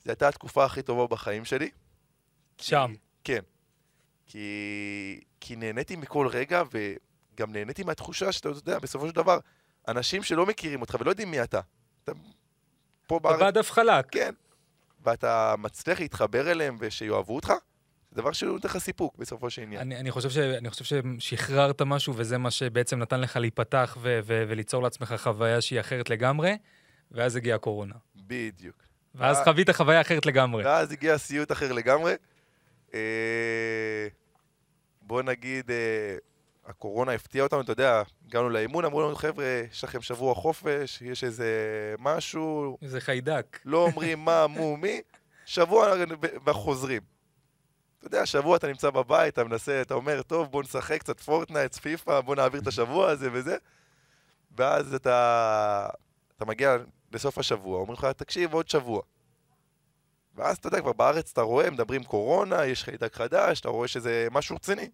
S5: זו הייתה התקופה הכי טובה בחיים שלי.
S3: שם.
S5: כן. כי, כי נהניתי מכל רגע, וגם נהניתי מהתחושה שאתה יודע, בסופו של דבר, אנשים שלא מכירים אותך ולא יודעים מי אתה, אתה פה
S3: אתה
S5: בארץ,
S3: בעד דף חלק.
S5: כן, ואתה מצליח להתחבר אליהם ושיאהבו אותך, זה דבר שנותן לך סיפוק בסופו של עניין.
S3: אני, אני, חושב ש, אני חושב ששחררת משהו, וזה מה שבעצם נתן לך להיפתח ו, ו, וליצור לעצמך חוויה שהיא אחרת לגמרי, ואז הגיעה הקורונה.
S5: בדיוק.
S3: ואז
S5: אה.
S3: חווית חוויה אחרת לגמרי.
S5: ואז הגיע סיוט אחר לגמרי. אה, בוא נגיד, אה, הקורונה הפתיעה אותנו, אתה יודע, הגענו לאימון, אמרו לנו, חבר'ה, יש לכם שבוע חופש, יש איזה משהו,
S3: זה חיידק.
S5: לא אומרים מה, מו, מי, שבוע וחוזרים. אתה יודע, שבוע אתה נמצא בבית, אתה מנסה, אתה אומר, טוב, בוא נשחק קצת פורטנייט, פיפא, בוא נעביר את השבוע הזה וזה. ואז אתה, אתה מגיע לסוף השבוע, אומרים לך, תקשיב, עוד שבוע. ואז אתה יודע, כבר בארץ אתה רואה, מדברים קורונה, יש חיידק חדש, אתה רואה שזה משהו רציני.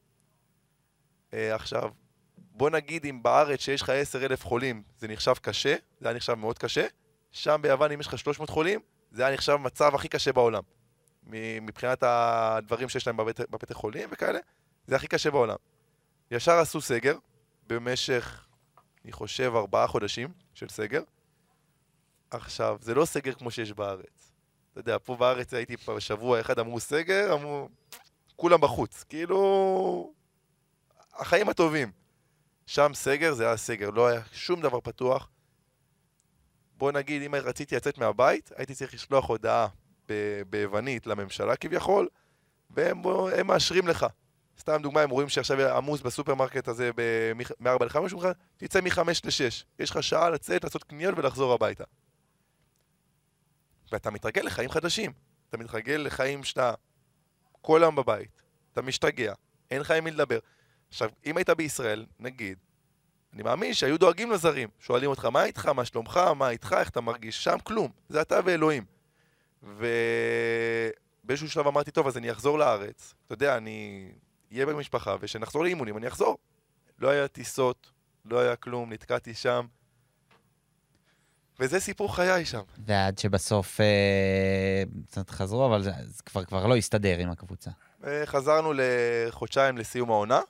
S5: אה, עכשיו, בוא נגיד אם בארץ שיש לך 10,000 חולים, זה נחשב קשה, זה היה נחשב מאוד קשה. שם ביוון, אם יש לך 300 חולים, זה היה נחשב המצב הכי קשה בעולם. מבחינת הדברים שיש להם בבית, בבתי חולים וכאלה, זה הכי קשה בעולם. ישר עשו סגר, במשך, אני חושב, ארבעה חודשים של סגר. עכשיו, זה לא סגר כמו שיש בארץ. אתה יודע, פה בארץ הייתי כבר שבוע אחד, אמרו סגר, אמרו, כולם בחוץ. כאילו, החיים הטובים. שם סגר, זה היה סגר, לא היה שום דבר פתוח. בוא נגיד, אם רציתי לצאת מהבית, הייתי צריך לשלוח הודעה ב- ביוונית לממשלה כביכול, והם מאשרים לך. סתם דוגמה, הם רואים שעכשיו עמוס בסופרמרקט הזה מ-4 ל-5, אומרים לך, תצא מ-5 ל-6. יש לך שעה לצאת, לעשות קניות ולחזור הביתה. ואתה מתרגל לחיים חדשים. אתה מתרגל לחיים שאתה כל היום בבית, אתה משתגע, אין לך עם מי לדבר. עכשיו, אם היית בישראל, נגיד, אני מאמין שהיו דואגים לזרים. שואלים אותך, מה איתך, מה שלומך, מה איתך, איך אתה מרגיש? שם כלום. זה אתה ואלוהים. ובאיזשהו שלב אמרתי, טוב, אז אני אחזור לארץ. אתה יודע, אני אהיה במשפחה, וכשנחזור לאימונים, אני אחזור. לא היה טיסות, לא היה כלום, נתקעתי שם. וזה סיפור חיי שם.
S4: ועד שבסוף אה, חזרו, אבל זה, זה כבר, כבר לא הסתדר עם הקבוצה.
S5: חזרנו לחודשיים לסיום העונה,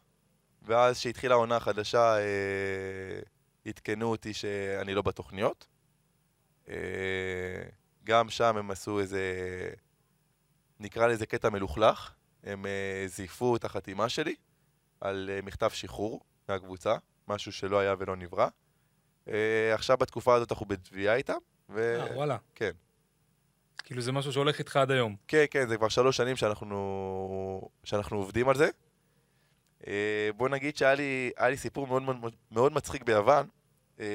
S5: ואז כשהתחילה העונה החדשה, אה, עדכנו אותי שאני לא בתוכניות. אה, גם שם הם עשו איזה, נקרא לזה קטע מלוכלך. הם אה, זייפו את החתימה שלי על אה, מכתב שחרור מהקבוצה, משהו שלא היה ולא נברא. אה, עכשיו בתקופה הזאת אנחנו בתביעה איתם, ו...
S3: אה, וואלה.
S5: כן.
S3: כאילו זה משהו שהולך איתך עד היום.
S5: כן, כן, זה כבר שלוש שנים שאנחנו, שאנחנו עובדים על זה. אה, בוא נגיד שהיה לי, לי סיפור מאוד, מאוד, מאוד מצחיק ביוון. אה,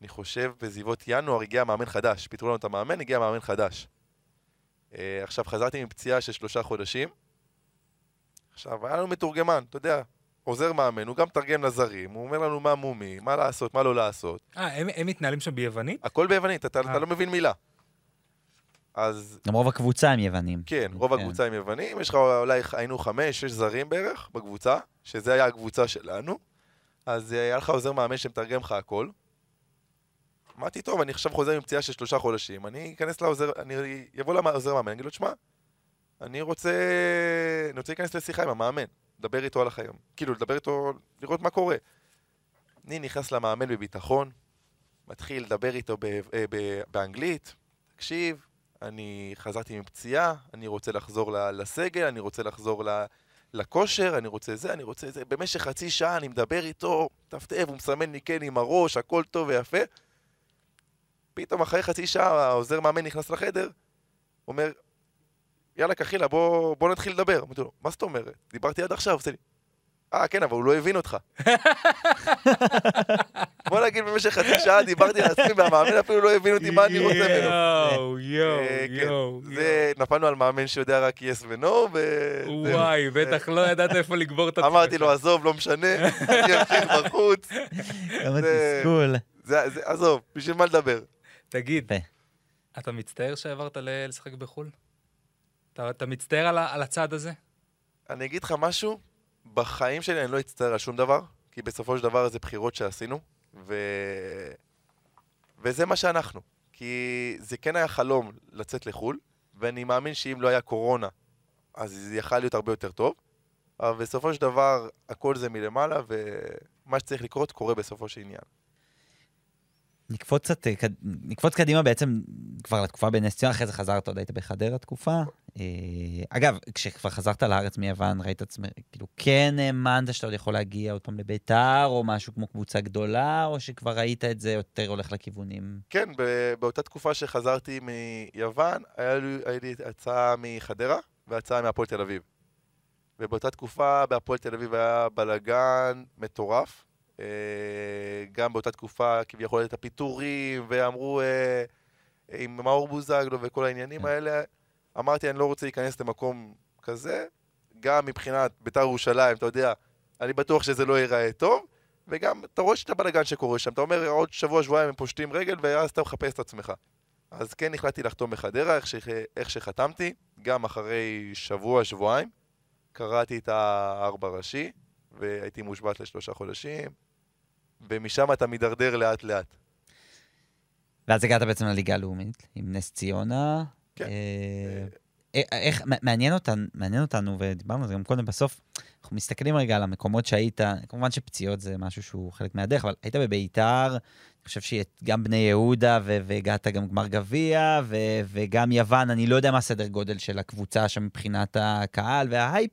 S5: אני חושב בסביבות ינואר הגיע מאמן חדש. פיטרו לנו את המאמן, הגיע מאמן חדש. אה, עכשיו חזרתי מפציעה של שלושה חודשים. עכשיו, היה לנו מתורגמן, אתה יודע, עוזר מאמן, הוא גם מתרגם לזרים, הוא אומר לנו מה מומי, מה לעשות, מה לא לעשות.
S3: אה, הם, הם מתנהלים שם ביוונית?
S5: הכל ביוונית, אתה. אתה לא מבין מילה. אז
S4: גם רוב הקבוצה הם יוונים.
S5: כן, רוב הקבוצה הם יוונים, יש לך אולי, היינו חמש, שש זרים בערך בקבוצה, שזה היה הקבוצה שלנו, אז אה, היה לך עוזר מאמן שמתרגם לך הכל. אמרתי, טוב, אני עכשיו חוזר עם פציעה של שלושה חודשים, אני אכנס לעוזר, אני אבוא לעוזר מאמן, אני אגיד לו, תשמע, אני רוצה, אני רוצה להיכנס לשיחה עם המאמן, לדבר איתו על החיים, כאילו, לדבר איתו, לראות מה קורה. אני נכנס למאמן בביטחון, מתחיל לדבר איתו ב- אה, ב- באנגלית, תקשיב, אני חזרתי מפציעה, אני רוצה לחזור לסגל, אני רוצה לחזור לכושר, אני רוצה זה, אני רוצה זה. במשך חצי שעה אני מדבר איתו, טפטף, הוא מסמן לי כן עם הראש, הכל טוב ויפה. פתאום אחרי חצי שעה העוזר מאמן נכנס לחדר, אומר, יאללה קחילה, בוא, בוא נתחיל לדבר. אמרתי לו, מה זאת אומרת? דיברתי עד עכשיו, עושה לי, אה, כן, אבל הוא לא הבין אותך. בוא נגיד, במשך חצי שעה דיברתי לעצמי, והמאמן אפילו לא הבין אותי מה אני רוצה ממנו.
S3: יואו, יואו,
S5: אה, כן.
S3: יואו.
S5: זה, נפלנו על מאמן שיודע רק יס ונו, ו...
S3: יואו. וואי, בטח לא ידעת איפה לגבור את עצמך.
S5: אמרתי לו, עזוב, לא משנה, אני אמשיך בחוץ.
S4: כמה תסכול.
S5: זה, זה, עזוב, בשביל מה לדבר?
S3: תגיד. אתה מצטער שעברת לשחק בחו"ל? אתה אתה מצטער על על הצעד הזה?
S5: אני אגיד לך משהו, בחיים שלי אני לא אצטער על שום דבר, כי בסופו של דבר זה בחירות שעשינו, ו... וזה מה שאנחנו. כי זה כן היה חלום לצאת לחו"ל, ואני מאמין שאם לא היה קורונה, אז זה יכל להיות הרבה יותר טוב, אבל בסופו של דבר, הכל זה מלמעלה, ומה שצריך לקרות, קורה בסופו של עניין.
S4: נקפוץ אה, קד- נקפוץ קדימה בעצם כבר לתקופה בנס ציונה, אחרי זה חזרת, עוד היית בחדרה תקופה. אה, אגב, כשכבר חזרת לארץ מיוון, ראית עצמך, כאילו, כן האמנת שאתה עוד יכול להגיע עוד פעם לביתר, או משהו כמו קבוצה גדולה, או שכבר ראית את זה יותר הולך לכיוונים?
S5: כן, באותה תקופה שחזרתי מיוון, היה לי, היה לי הצעה מחדרה והצעה מהפועל תל אביב. ובאותה תקופה בהפועל תל אביב היה בלאגן מטורף. אה, גם באותה תקופה כביכול את הפיטורים, ואמרו אה, עם מאור בוזגלו וכל העניינים
S4: כן.
S5: האלה, אמרתי, אני לא רוצה להיכנס למקום כזה. גם מבחינת בית"ר ירושלים, אתה יודע, אני בטוח שזה לא ייראה טוב. וגם, אתה רואה את הבלאגן שקורה שם, אתה אומר, עוד שבוע, שבועיים הם פושטים רגל, ואז אתה מחפש את עצמך. אז כן החלטתי לחתום בחדרה, איך, ש... איך שחתמתי, גם אחרי שבוע, שבועיים, קראתי את הארבע ראשי, והייתי מושבת לשלושה חודשים, ומשם אתה מידרדר לאט לאט.
S4: ואז הגעת בעצם לליגה הלאומית, עם נס ציונה.
S5: כן.
S4: אה, אה, איך, מ- מעניין אותנו, מעניין אותנו, ודיברנו על זה גם קודם, בסוף, אנחנו מסתכלים רגע על המקומות שהיית, כמובן שפציעות זה משהו שהוא חלק מהדרך, אבל היית בביתר, אני חושב שגם בני יהודה, והגעת גם גמר גביע, וגם יוון, אני לא יודע מה הסדר גודל של הקבוצה שם מבחינת הקהל וההייפ,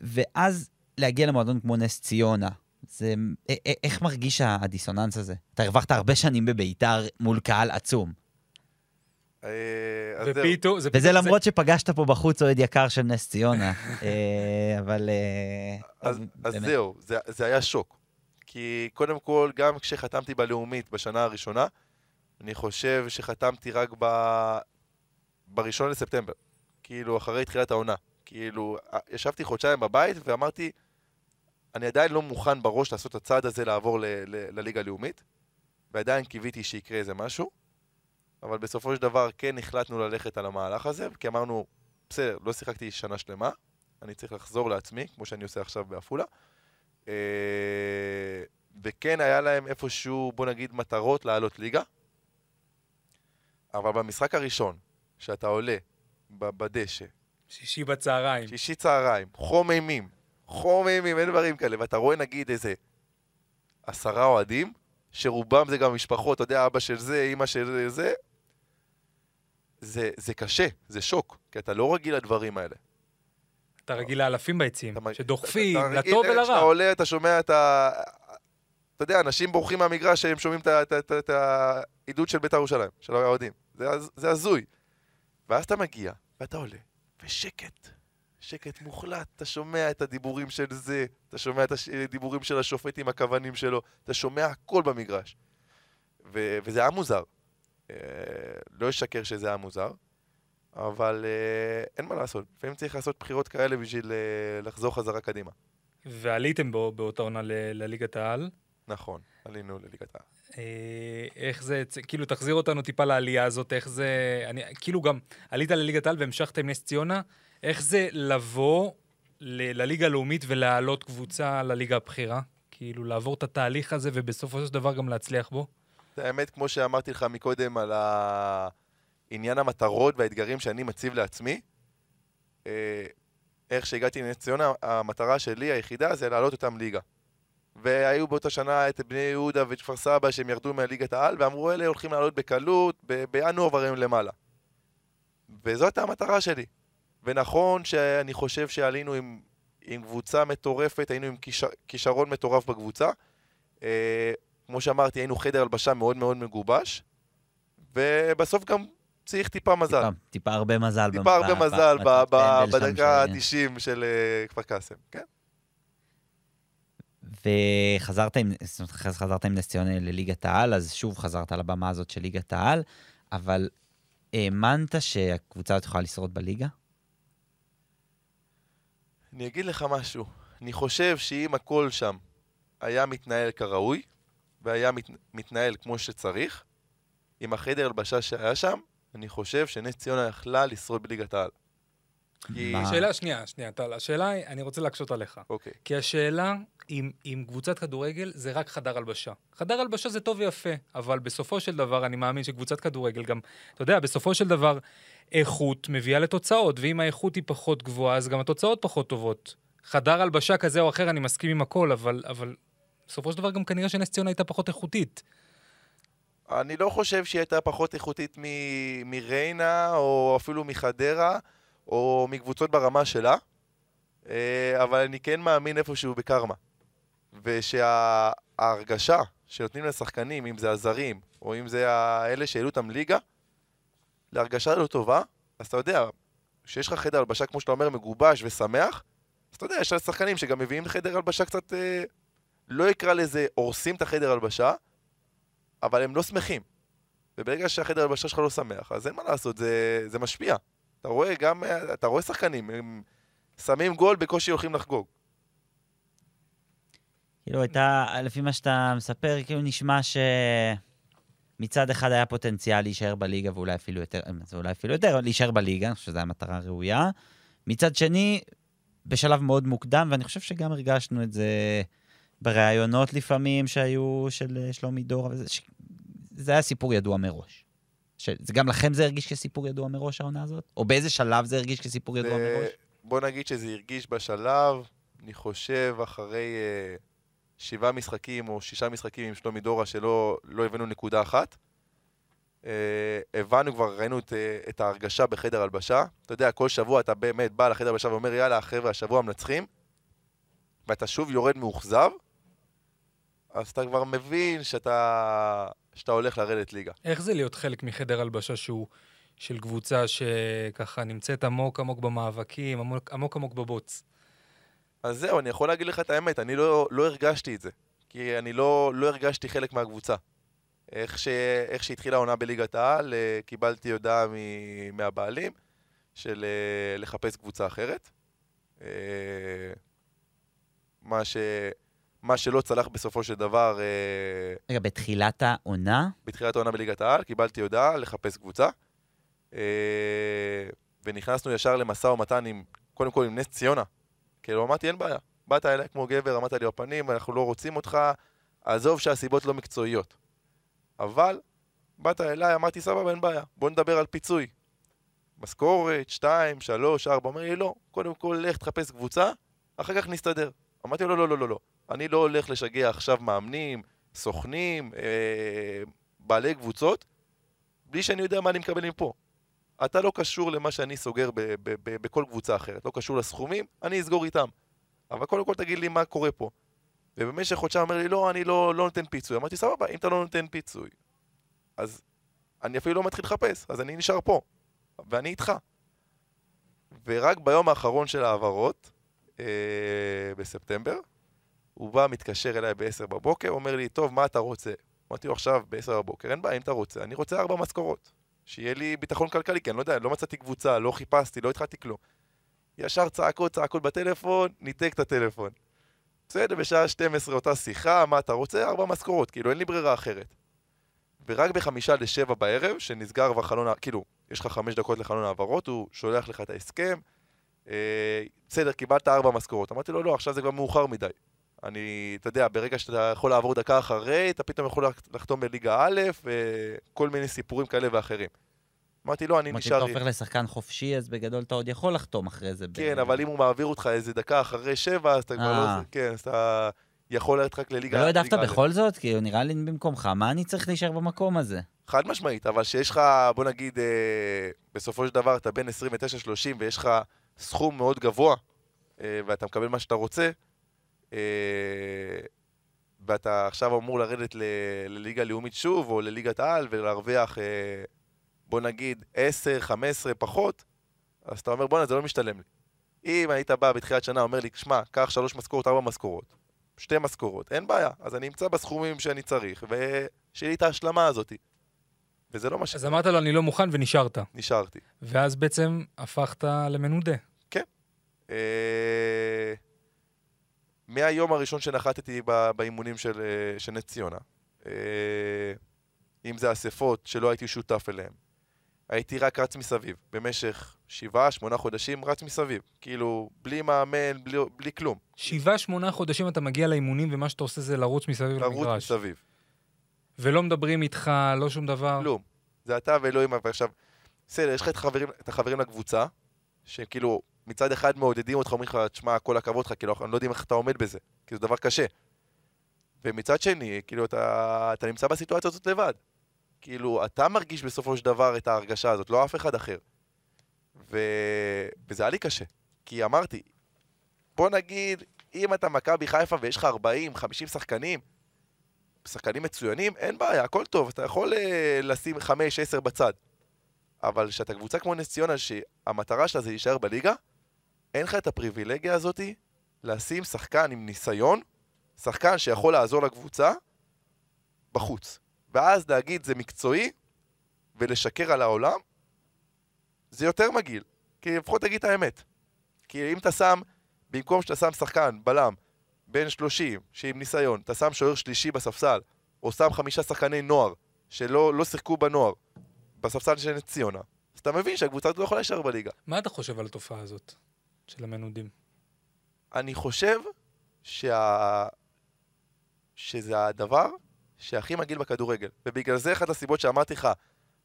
S4: ואז להגיע למועדון כמו נס ציונה. זה, איך מרגיש הדיסוננס הזה? אתה הרווחת הרבה שנים בביתר מול קהל עצום.
S5: אה.
S3: ופתאום... זה
S4: וזה למרות שפגשת פה בחוץ אוהד יקר של נס ציונה. אה, אבל... אה,
S5: אז. זהו, זה, זה היה שוק. כי קודם כל, גם כשחתמתי בלאומית בשנה הראשונה, אני חושב שחתמתי רק ב... בראשון לספטמבר. כאילו, אחרי תחילת העונה. כאילו, ישבתי חודשיים בבית ואמרתי, אני עדיין לא מוכן בראש לעשות את הצעד הזה לעבור ל- ל- לליגה הלאומית, ועדיין קיוויתי שיקרה איזה משהו, אבל בסופו של דבר כן החלטנו ללכת על המהלך הזה, כי אמרנו, בסדר, לא שיחקתי שנה שלמה, אני צריך לחזור לעצמי, כמו שאני עושה עכשיו בעפולה. אה, וכן היה להם איפשהו, בוא נגיד, מטרות לעלות ליגה, אבל במשחק הראשון, שאתה עולה בדשא,
S3: שישי בצהריים.
S5: שישי צהריים, חום אימים, חום אימים, אין דברים כאלה, ואתה רואה נגיד איזה עשרה אוהדים, שרובם זה גם משפחות, אתה יודע, אבא של זה, אימא של זה, זה, זה קשה, זה שוק, כי אתה לא רגיל לדברים האלה.
S3: אתה רגיל לאלפים ביציעים, שדוחפים, לטוב
S5: כשאתה
S3: ולרע.
S5: עולה, אתה שומע את ה... אתה יודע, אנשים בורחים מהמגרש שהם שומעים את העידוד של בית"ר ירושלים, של האוהדים. זה הז- זה הזוי. ואז אתה מגיע, ואתה עולה, ושקט. שקט מוחלט. אתה שומע את הדיבורים של זה, אתה שומע את הדיבורים של השופט עם הכוונים שלו, אתה שומע הכל במגרש. ו- וזה היה מוזר. אה, לא אשקר שזה היה מוזר, אבל אה, אין מה לעשות. לפעמים צריך לעשות בחירות כאלה בשביל אה, לחזור חזרה קדימה.
S3: ועליתם בו- באותה עונה לליגת העל.
S5: נכון, עלינו לליגת העל.
S3: איך זה, כאילו, תחזיר אותנו טיפה לעלייה הזאת, איך זה, אני, כאילו גם, עלית לליגת העל והמשכת עם נס ציונה, איך זה לבוא ל- לליגה הלאומית ולהעלות קבוצה לליגה הבכירה? כאילו, לעבור את התהליך הזה ובסופו של דבר גם להצליח בו?
S5: האמת, כמו שאמרתי לך מקודם על עניין המטרות והאתגרים שאני מציב לעצמי, אה, איך שהגעתי לנס ציונה, המטרה שלי היחידה זה להעלות אותם ליגה. והיו באותה שנה את בני יהודה ואת כפר סבא שהם ירדו מליגת העל, ואמרו אלה הולכים לעלות בקלות, בינואר כבר למעלה. וזאת הייתה המטרה שלי. ונכון שאני חושב שעלינו עם, עם קבוצה מטורפת, היינו עם כיש, כישרון מטורף בקבוצה. אה, כמו שאמרתי, היינו חדר הלבשה מאוד מאוד מגובש, ובסוף גם צריך טיפה מזל.
S4: טיפה- טיפה הרבה מזל.
S5: טיפה
S4: ב-
S5: הרבה מזל בדקה
S4: של-
S5: ה-90 של אה, כפר קאסם, כן.
S4: וחזרת עם, חזרת עם נס ציונה לליגת העל, אז שוב חזרת לבמה הזאת של ליגת העל, אבל האמנת שהקבוצה הזאת יכולה לשרוד בליגה?
S5: אני אגיד לך משהו, אני חושב שאם הכל שם היה מתנהל כראוי, והיה מת, מתנהל כמו שצריך, עם החדר הלבשה שהיה שם, אני חושב שנס ציונה יכלה לשרוד בליגת העל. כי...
S3: שאלה, שנייה, שנייה, טל, השאלה היא, אני רוצה להקשות עליך.
S5: אוקיי.
S3: כי השאלה, אם, אם קבוצת כדורגל זה רק חדר הלבשה. חדר הלבשה זה טוב ויפה, אבל בסופו של דבר, אני מאמין שקבוצת כדורגל גם, אתה יודע, בסופו של דבר, איכות מביאה לתוצאות, ואם האיכות היא פחות גבוהה, אז גם התוצאות פחות טובות. חדר הלבשה כזה או אחר, אני מסכים עם הכל, אבל, אבל בסופו של דבר גם כנראה שנס ציונה הייתה פחות איכותית.
S5: אני לא חושב שהיא הייתה פחות איכותית מ- מריינה, או אפילו מחדרה, או מקבוצות ברמה שלה, אה, אבל אני כן מאמין איפשהו בקרמה. ושההרגשה שנותנים לשחקנים, אם זה הזרים, או אם זה האלה שהעלו אותם ליגה, להרגשה לא טובה, אז אתה יודע, כשיש לך חדר הלבשה, כמו שאתה אומר, מגובש ושמח, אז אתה יודע, יש שחקנים שגם מביאים חדר הלבשה קצת, אה, לא אקרא לזה הורסים את החדר הלבשה, אבל הם לא שמחים. וברגע שהחדר הלבשה שלך לא שמח, אז אין מה לעשות, זה, זה משפיע. אתה רואה גם, אה, אתה רואה שחקנים, הם שמים גול, בקושי הולכים לחגוג.
S4: כאילו הייתה, לפי מה שאתה מספר, כאילו נשמע שמצד אחד היה פוטנציאל להישאר בליגה, ואולי אפילו יותר, זה אולי אפילו יותר, להישאר בליגה, אני חושב שזו המטרה הראויה. מצד שני, בשלב מאוד מוקדם, ואני חושב שגם הרגשנו את זה בראיונות לפעמים שהיו של אה, שלומי דור, וזה, ש... זה היה סיפור ידוע מראש. ש... גם לכם זה הרגיש כסיפור ידוע מראש, העונה הזאת? או באיזה שלב זה הרגיש כסיפור ידוע מראש?
S5: בוא נגיד שזה הרגיש בשלב, אני חושב, אחרי אה, שבעה משחקים או שישה משחקים עם שלומי דורה שלא לא הבאנו נקודה אחת. אה, הבנו כבר, ראינו את, אה, את ההרגשה בחדר הלבשה. אתה יודע, כל שבוע אתה באמת בא לחדר הלבשה ואומר, יאללה, החבר'ה, השבוע מנצחים, ואתה שוב יורד מאוכזב, אז אתה כבר מבין שאתה, שאתה הולך לרדת ליגה.
S3: איך זה להיות חלק מחדר הלבשה שהוא של קבוצה שככה נמצאת עמוק עמוק במאבקים, עמוק עמוק, עמוק בבוץ?
S5: אז זהו, אני יכול להגיד לך את האמת, אני לא, לא הרגשתי את זה. כי אני לא, לא הרגשתי חלק מהקבוצה. איך, ש, איך שהתחילה העונה בליגת העל, אה, קיבלתי הודעה מ, מהבעלים של אה, לחפש קבוצה אחרת. אה, מה, ש, מה שלא צלח בסופו של דבר אה,
S4: רגע, בתחילת העונה,
S5: בתחילת העונה בליגת העל, קיבלתי הודעה לחפש קבוצה. אה, ונכנסנו ישר למשא ומתן עם, קודם כל עם נס ציונה. כאילו, אמרתי, אין בעיה. באת אליי כמו גבר, אמרת לי בפנים, אנחנו לא רוצים אותך, עזוב שהסיבות לא מקצועיות. אבל, באת אליי, אמרתי, סבבה, אין בעיה, בוא נדבר על פיצוי. משכורת, שתיים, שלוש, ארבע, אומר לי, לא, קודם כל לך תחפש קבוצה, אחר כך נסתדר. אמרתי לו, לא, לא, לא, לא, לא. אני לא הולך לשגע עכשיו מאמנים, סוכנים, אה, בעלי קבוצות, בלי שאני יודע מה אני מקבל מפה. אתה לא קשור למה שאני סוגר ב- ב- ב- בכל קבוצה אחרת, לא קשור לסכומים, אני אסגור איתם. אבל קודם כל תגיד לי מה קורה פה. ובמשך חודשיים אומר לי, לא, אני לא, לא נותן פיצוי. אמרתי, סבבה, אם אתה לא נותן פיצוי, אז אני אפילו לא מתחיל לחפש, אז אני נשאר פה, ואני איתך. ורק ביום האחרון של ההעברות, אה, בספטמבר, הוא בא, מתקשר אליי ב-10 בבוקר, אומר לי, טוב, מה אתה רוצה? אמרתי לו, עכשיו, ב-10 בבוקר, אין בעיה, אם אתה רוצה, אני רוצה ארבע משכורות. שיהיה לי ביטחון כלכלי, כי אני לא יודע, לא מצאתי קבוצה, לא חיפשתי, לא התחלתי כלום. ישר צעקות, צעקות בטלפון, ניתק את הטלפון. בסדר, בשעה 12 אותה שיחה, מה אתה רוצה? ארבע משכורות, כאילו, אין לי ברירה אחרת. ורק בחמישה לשבע בערב, שנסגר כבר חלון, כאילו, יש לך חמש דקות לחלון העברות, הוא שולח לך את ההסכם, אה, בסדר, קיבלת ארבע משכורות. אמרתי לו, לא, עכשיו זה כבר מאוחר מדי. אני, אתה יודע, ברגע שאתה יכול לעבור דקה אחרי, אתה פתאום יכול לח- לחתום בליגה א', וכל מיני סיפורים כאלה ואחרים. אמרתי, לא, אני נשאר...
S4: אתה הופך לשחקן חופשי, אז בגדול אתה עוד יכול לחתום אחרי זה. ב-
S5: כן, אבל אם הוא מעביר אותך איזה דקה אחרי שבע, אז אתה כבר לא...
S4: אה.
S5: כן, אז אתה יכול ללכת רק לליגה...
S4: ולא העדפת
S5: ליגה א'.
S4: בכל זאת? כי נראה לי במקומך, מה אני צריך להישאר במקום הזה?
S5: חד משמעית, אבל שיש לך, בוא נגיד, אה, בסופו של דבר אתה בין 29-30 ויש לך סכום מאוד גבוה, אה, ואתה מקבל מה שאתה רוצה, ואתה עכשיו אמור לרדת ל- לליגה לאומית שוב, או לליגת העל, ולהרוויח, אה, בוא נגיד, 10-15 פחות, אז אתה אומר, בואנה, זה לא משתלם לי. אם היית בא בתחילת שנה, אומר לי, שמע, קח שלוש משכורות, ארבע משכורות, שתי משכורות, אין בעיה, אז אני אמצא בסכומים שאני צריך, ושיהיה לי את ההשלמה הזאת. וזה לא מה
S3: אז אמרת לו, אני לא מוכן, ונשארת.
S5: שנשארתי.
S3: ואז בעצם הפכת למנודה.
S5: אה, מהיום הראשון שנחתתי באימונים של, אה, של נס ציונה, אה, אם זה אספות שלא הייתי שותף אליהן, הייתי רק רץ מסביב. במשך שבעה, שמונה חודשים רץ מסביב. כאילו, בלי מאמן, בלי, בלי כלום.
S3: שבעה, שמונה חודשים אתה מגיע לאימונים, ומה שאתה עושה זה לרוץ מסביב
S5: לרוץ
S3: למגרש.
S5: מסביב.
S3: ולא מדברים איתך, לא שום דבר.
S5: כלום. זה אתה ואלוהים. ועכשיו, בסדר, יש לך את החברים, את החברים לקבוצה, שכאילו, מצד אחד מעודדים אותך, אומרים לך, תשמע, כל הכבוד לך, כאילו, אנחנו לא יודעים איך אתה עומד בזה, כי זה דבר קשה. ומצד שני, כאילו, אתה, אתה נמצא בסיטואציה הזאת לבד. כאילו, אתה מרגיש בסופו של דבר את ההרגשה הזאת, לא אף אחד אחר. ו... וזה היה לי קשה. כי אמרתי, בוא נגיד, אם אתה מכבי חיפה ויש לך 40, 50 שחקנים, שחקנים מצוינים, אין בעיה, הכל טוב, אתה יכול uh, לשים 5-10 בצד. אבל כשאתה קבוצה כמו נס ציונה, שהמטרה שלה זה להישאר בליגה, אין לך את הפריבילגיה הזאתי לשים שחקן עם ניסיון, שחקן שיכול לעזור לקבוצה, בחוץ. ואז להגיד זה מקצועי, ולשקר על העולם, זה יותר מגעיל. כי לפחות תגיד את האמת. כי אם אתה שם, במקום שאתה שם שחקן, בלם, בן 30, שעם ניסיון, אתה שם שוער שלישי בספסל, או שם חמישה שחקני נוער, שלא לא שיחקו בנוער, בספסל של נס ציונה, אז אתה מבין שהקבוצה הזאת לא יכולה להישאר בליגה.
S3: מה אתה חושב על התופעה הזאת של המנודים?
S5: אני חושב שה... שזה הדבר שהכי מגעיל בכדורגל. ובגלל זה אחת הסיבות שאמרתי לך,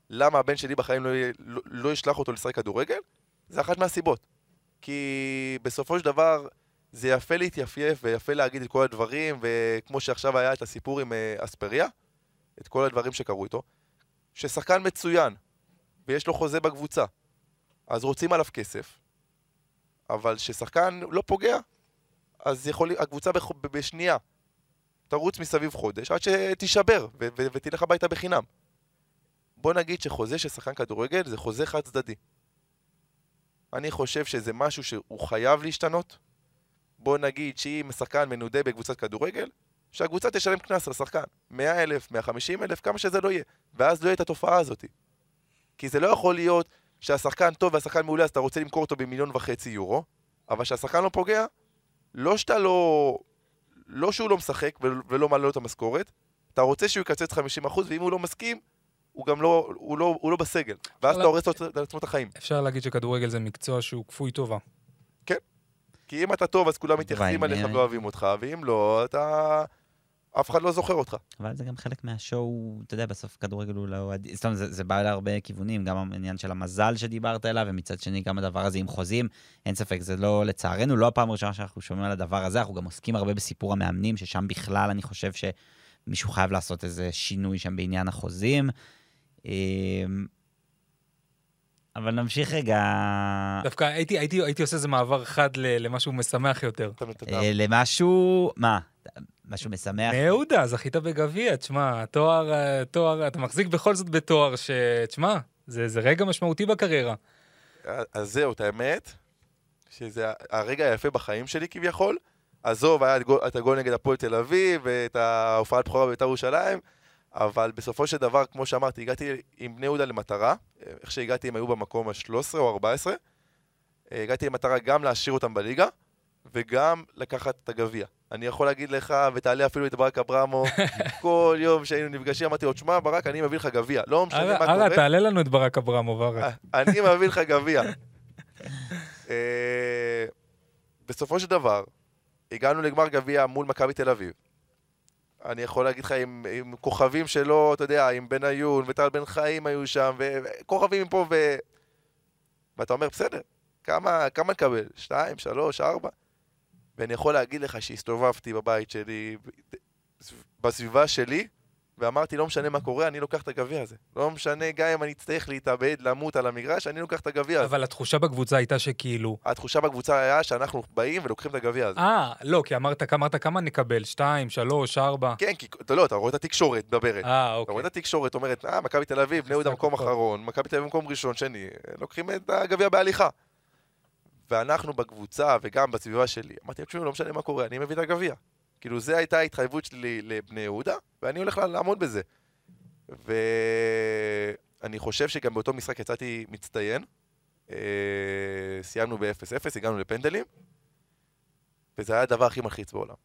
S5: למה הבן שלי בחיים לא, לא, לא ישלח אותו לשחק כדורגל, זה אחת מהסיבות. כי בסופו של דבר זה יפה להתייפייף ויפה להגיד את כל הדברים, וכמו שעכשיו היה את הסיפור עם אה, אספריה, את כל הדברים שקרו איתו, ששחקן מצוין, ויש לו חוזה בקבוצה, אז רוצים עליו כסף, אבל כששחקן לא פוגע, אז יכול, הקבוצה בח- בשנייה תרוץ מסביב חודש עד שתישבר ו- ו- ותלך הביתה בחינם. בוא נגיד שחוזה של שחקן כדורגל זה חוזה חד צדדי. אני חושב שזה משהו שהוא חייב להשתנות. בוא נגיד שאם שחקן מנודה בקבוצת כדורגל, שהקבוצה תשלם קנס לשחקן. 100 אלף, 150 אלף, כמה שזה לא יהיה. ואז לא יהיה את התופעה הזאת. כי זה לא יכול להיות שהשחקן טוב והשחקן מעולה אז אתה רוצה למכור אותו במיליון וחצי יורו, אבל שהשחקן לא פוגע, לא שאתה לא... לא שהוא לא משחק ול- ולא מעלה לו את המשכורת, אתה רוצה שהוא יקצץ 50% ואם הוא לא מסכים, הוא גם לא, הוא לא, הוא לא בסגל. ואז
S3: אבל-
S5: אתה הורס לו את- לעצמו את החיים.
S3: אפשר להגיד שכדורגל זה מקצוע שהוא כפוי טובה.
S5: כי אם אתה טוב אז כולם מתייחסים
S4: מי-
S5: ואוהבים אותך, ואם לא, אתה... אף אחד לא זוכר אותך.
S4: אבל זה גם חלק מהשואו, אתה יודע, בסוף כדורגל הוא לא... זאת אומרת, זה, זה בא להרבה כיוונים, גם העניין של המזל שדיברת עליו, ומצד שני גם הדבר הזה עם חוזים. אין ספק, זה לא, לצערנו, לא הפעם הראשונה שאנחנו שומעים על הדבר הזה, אנחנו גם עוסקים הרבה בסיפור המאמנים, ששם בכלל אני חושב שמישהו חייב לעשות איזה שינוי שם בעניין החוזים. אמ, אבל נמשיך רגע
S3: דווקא הייתי, הייתי, הייתי עושה איזה מעבר חד ל- למשהו משמח יותר.
S4: אה, למשהו, מה? משהו משמח?
S3: יהודה, זכית בגביע, תשמע, תואר, אה, תואר, אתה מחזיק בכל זאת בתואר ש... תשמע, זה, זה רגע משמעותי בקריירה.
S5: אז זהו, את האמת, שזה הרגע היפה בחיים שלי כביכול. עזוב, היה את גול- את הגול נגד הפועל תל אביב, ואת ההופעת בכורה בבית"ר ירושלים, אבל בסופו של דבר, כמו שאמרתי, הגעתי עם בני יהודה למטרה. איך שהגעתי, הם היו במקום ה-13 או 14. הגעתי למטרה גם להשאיר אותם בליגה, וגם לקחת את הגביע. אני יכול להגיד לך, ותעלה אפילו את ברק אברמו, כל יום שהיינו נפגשים, אמרתי לו, תשמע, ברק, אני מביא לך גביע. לא משנה מה קורה.
S3: תעלה לנו את ברק אברמוב, ארה.
S5: אני מביא לך גביע. אה, בסופו של דבר, הגענו לגמר גביע מול מכבי תל אביב. אני יכול להגיד לך, עם, עם כוכבים שלו, אתה יודע, עם בניון וטל בן חיים היו שם, וכוכבים מפה ו... ואתה אומר, בסדר, כמה, כמה נקבל? שתיים, שלוש, ארבע? ואני יכול להגיד לך שהסתובבתי בבית שלי, בסביבה שלי, ואמרתי, לא משנה מה קורה, אני לוקח את הגביע הזה. לא משנה, גם אם אני אצטרך להתאבד, למות על המגרש, אני לוקח את הגביע הזה.
S3: אבל התחושה בקבוצה הייתה שכאילו...
S5: התחושה בקבוצה היה שאנחנו באים ולוקחים את הגביע הזה.
S3: אה, לא, כי אמרת, אמרת כמה נקבל? שתיים, שלוש, ארבע?
S5: כן, כי אתה לא, אתה רואה את התקשורת מדברת.
S3: אה,
S5: אתה
S3: אוקיי.
S5: רואה את התקשורת אומרת, אה, מכבי תל אביב, בני יהודה מקום. אחרון, מכבי תל אביב מקום ראשון, שני, לוקחים את הגביע בהליכה. ואנחנו בקבוצה וגם בסביבה שלי, אמרתי, תשמעו, לא משנה מה קורה, אני מביא את הגביע. כאילו, זו הייתה ההתחייבות שלי לבני יהודה, ואני הולך לעמוד בזה. ואני חושב שגם באותו משחק יצאתי מצטיין. אה, סיימנו ב-0-0, הגענו לפנדלים, וזה היה הדבר הכי מלחיץ בעולם.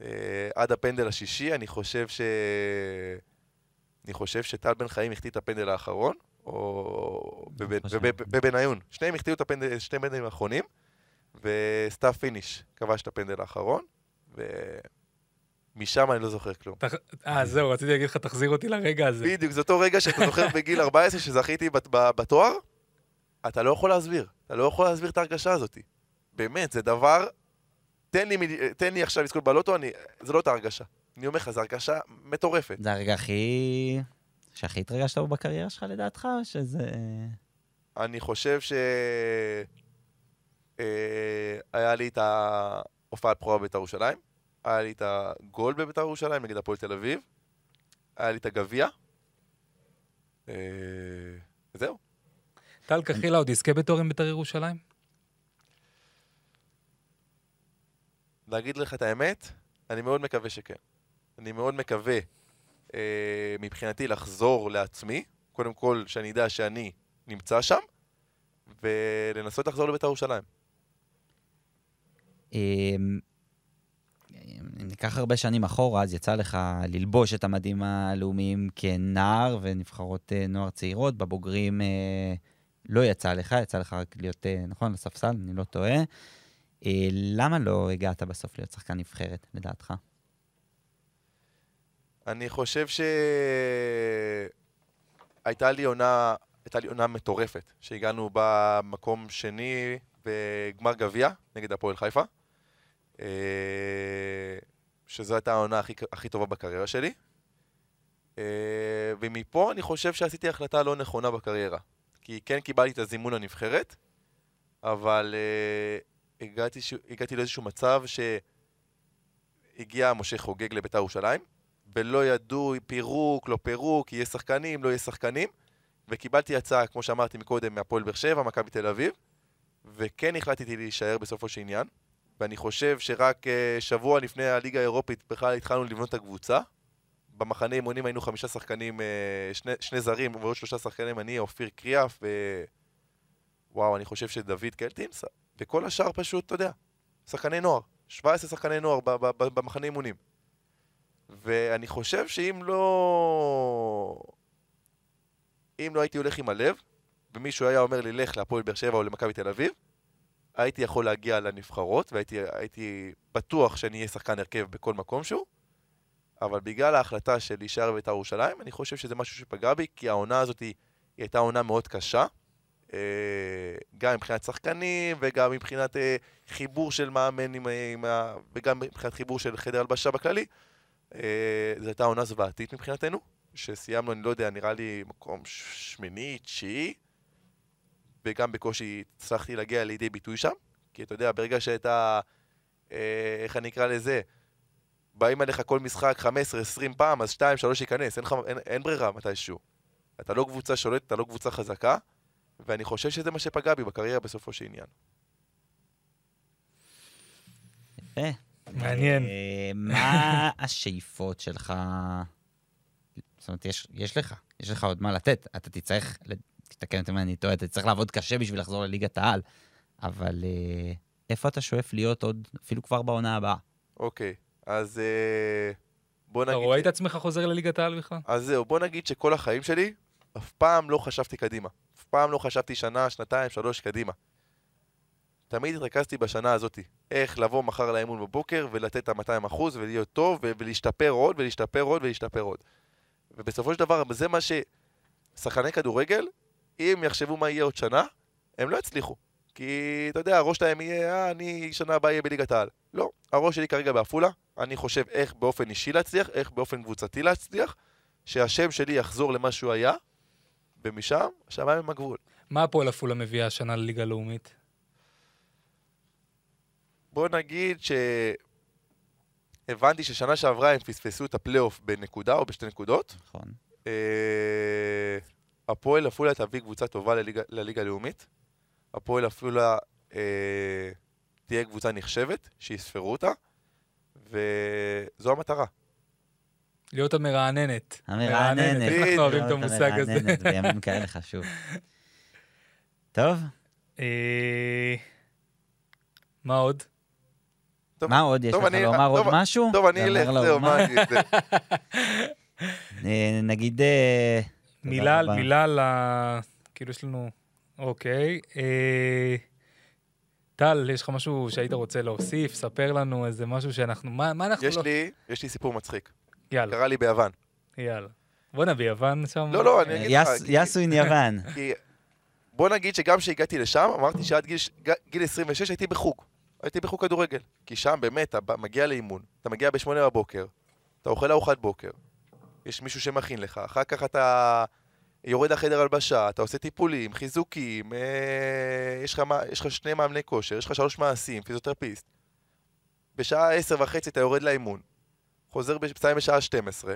S5: אה, עד הפנדל השישי, אני חושב ש... אני חושב שטל בן חיים החטיא את הפנדל האחרון, או בניון. שניהם החטיאו את הפנדל, שני פנדלים האחרונים, וסתיו פיניש כבש את הפנדל האחרון, ומשם אני לא זוכר כלום.
S3: אה, זהו, רציתי להגיד לך, תחזיר אותי לרגע הזה.
S5: בדיוק, זה אותו רגע שאתה זוכר בגיל 14 שזכיתי בתואר, אתה לא יכול להסביר. אתה לא יכול להסביר את ההרגשה הזאת. באמת, זה דבר... תן לי, תן לי עכשיו לזכות בלוטו, אני... זה לא את ההרגשה. אני אומר לך, זו הרגשה מטורפת.
S4: זה הרגע הכי... שהכי התרגשת בו בקריירה שלך לדעתך, או שזה...
S5: אני חושב ש... אה, היה לי את ההופעת בכורה בבית"ר ירושלים, היה לי את הגול בבית"ר ירושלים נגד הפועל תל אביב, היה לי את הגביע. אה, וזהו.
S3: טל קחילה עוד יזכה בתור עם בית"ר ירושלים?
S5: להגיד לך את האמת, אני מאוד מקווה שכן. אני מאוד מקווה אה, מבחינתי לחזור לעצמי, קודם כל שאני אדע שאני נמצא שם, ולנסות לחזור לבית"ר ירושלים.
S4: אמ, אם ניקח הרבה שנים אחורה, אז יצא לך ללבוש את המדים הלאומיים כנער ונבחרות אה, נוער צעירות. בבוגרים אה, לא יצא לך, יצא לך רק להיות, אה, נכון, לספסל, אני לא טועה. אה, למה לא הגעת בסוף להיות שחקן נבחרת, לדעתך?
S5: אני חושב שהייתה לי עונה, הייתה לי עונה מטורפת, שהגענו במקום שני בגמר גביע נגד הפועל חיפה, אה, שזו הייתה העונה הכי, הכי טובה בקריירה שלי. אה, ומפה אני חושב שעשיתי החלטה לא נכונה בקריירה. כי כן קיבלתי את הזימון לנבחרת, אבל uh, הגעתי. הגעתי לאיזשהו מצב שהגיע משה חוגג לבית"ר ירושלים, ולא ידעו פירוק, לא פירוק, יהיה שחקנים, לא יהיה שחקנים, וקיבלתי הצעה, כמו שאמרתי מקודם, מהפועל באר שבע, מכבי תל אביב, וכן החלטתי להישאר בסופו של עניין, ואני חושב שרק uh, שבוע לפני הליגה האירופית בכלל התחלנו לבנות את הקבוצה. במחנה אימונים היינו חמישה שחקנים, uh, שני, שני זרים ועוד שלושה שחקנים, אני, אופיר קריאף, ו... וואו, אני חושב שדוד קלטינס, וכל השאר פשוט, אתה יודע, שחקני נוער. 17 שחקני נוער במחנה אימונים. ואני חושב שאם לא... אם לא הייתי הולך עם הלב, ומישהו היה אומר לי, לך להפועל באר שבע או למכבי תל אביב, הייתי יכול להגיע לנבחרות, והייתי בטוח שאני אהיה שחקן הרכב בכל מקום שהוא, אבל בגלל ההחלטה של להישאר בבית"ר ירושלים, אני חושב שזה משהו שפגע בי, כי העונה הזאת היא הייתה עונה מאוד קשה. אה, גם מבחינת שחקנים וגם מבחינת אה, חיבור של מאמן עם, עם, וגם מבחינת חיבור של חדר הלבשה בכללי. אה, זו הייתה עונה זוועתית מבחינתנו, שסיימנו, אני לא יודע, נראה לי מקום שמיני, תשיעי, וגם בקושי הצלחתי להגיע לידי ביטוי שם, כי אתה יודע, ברגע שהייתה, איך אני אקרא לזה, באים עליך כל משחק 15-20 פעם, אז 2-3 ייכנס, אין, אין, אין ברירה מתישהו. אתה לא קבוצה שולטת, אתה לא קבוצה חזקה, ואני חושב שזה מה שפגע בי בקריירה בסופו של עניין.
S4: יפה.
S3: מעניין.
S4: אה, מה השאיפות שלך? זאת אומרת, יש, יש לך, יש לך עוד מה לתת. אתה תצטרך, תתקן אותי אם אני טועה, אתה תצטרך לעבוד קשה בשביל לחזור לליגת העל, אבל אה, איפה אתה שואף להיות עוד, אפילו כבר בעונה הבאה?
S5: אוקיי, אז אה, בוא נגיד...
S3: אתה רואה את עצמך חוזר לליגת העל בכלל?
S5: אז זהו, בוא נגיד שכל החיים שלי, אף פעם לא חשבתי קדימה. אף פעם לא חשבתי שנה, שנתיים, שלוש קדימה. תמיד התרכזתי בשנה הזאת, איך לבוא מחר לאימון בבוקר ולתת את ה-200% ולהיות טוב ולהשתפר עוד ולהשתפר עוד ולהשתפר עוד. ובסופו של דבר, זה מה ששחקני כדורגל, אם יחשבו מה יהיה עוד שנה, הם לא יצליחו. כי, אתה יודע, הראש שלהם יהיה, אה, אני שנה הבאה אהיה בליגת העל. לא, הראש שלי כרגע בעפולה, אני חושב איך באופן אישי להצליח, איך באופן קבוצתי להצליח, שהשם שלי יחזור למה שהוא היה, ומשם, השמיים הם הגבול.
S3: מה הפועל עפולה מביאה השנה לליגה הלאומית?
S5: בוא נגיד שהבנתי ששנה שעברה הם פספסו את הפלייאוף בנקודה או בשתי נקודות.
S4: נכון.
S5: אה, הפועל עפולה תביא קבוצה טובה לליגה, לליגה הלאומית. הפועל עפולה אה, תהיה קבוצה נחשבת, שיספרו אותה, וזו המטרה.
S3: להיות המרעננת.
S4: המרעננת.
S3: איך אנחנו אוהבים את המושג הזה.
S4: המרעננת, בימים כאלה חשוב. טוב,
S3: אה, מה עוד?
S5: טוב,
S4: מה עוד? יש לך לומר עוד
S5: טוב,
S4: משהו?
S5: טוב, אני אלך, זהו? מה אני... זה-
S4: אה, נגיד... אה,
S3: מילה,
S4: רבה.
S3: מילה ל... כאילו יש לנו... אוקיי. אה, טל, יש לך משהו שהיית רוצה להוסיף? ספר לנו איזה משהו שאנחנו... מה, מה אנחנו
S5: יש
S3: לא...
S5: לי, יש לי סיפור מצחיק.
S3: יאללה,
S5: קרה לי ביוון.
S3: יאלה. בואנה, ביוון שם...
S5: לא, לא, אני אגיד לך,
S4: יסו עם יוון.
S5: כי בוא נגיד שגם כשהגעתי לשם, אמרתי שעד גיל, גיל 26 הייתי בחוג. הייתי בחוג כדורגל. כי שם באמת, אתה מגיע לאימון, אתה מגיע ב-8 בבוקר, אתה אוכל ארוחת בוקר, יש מישהו שמכין לך, אחר כך אתה יורד לחדר הלבשה, אתה עושה טיפולים, חיזוקים, אה, יש, לך, יש לך שני מאמני כושר, יש לך שלוש מעשים, פיזיותרפיסט. בשעה עשר וחצי אתה יורד לאימון, חוזר, מסיים בשעה 12,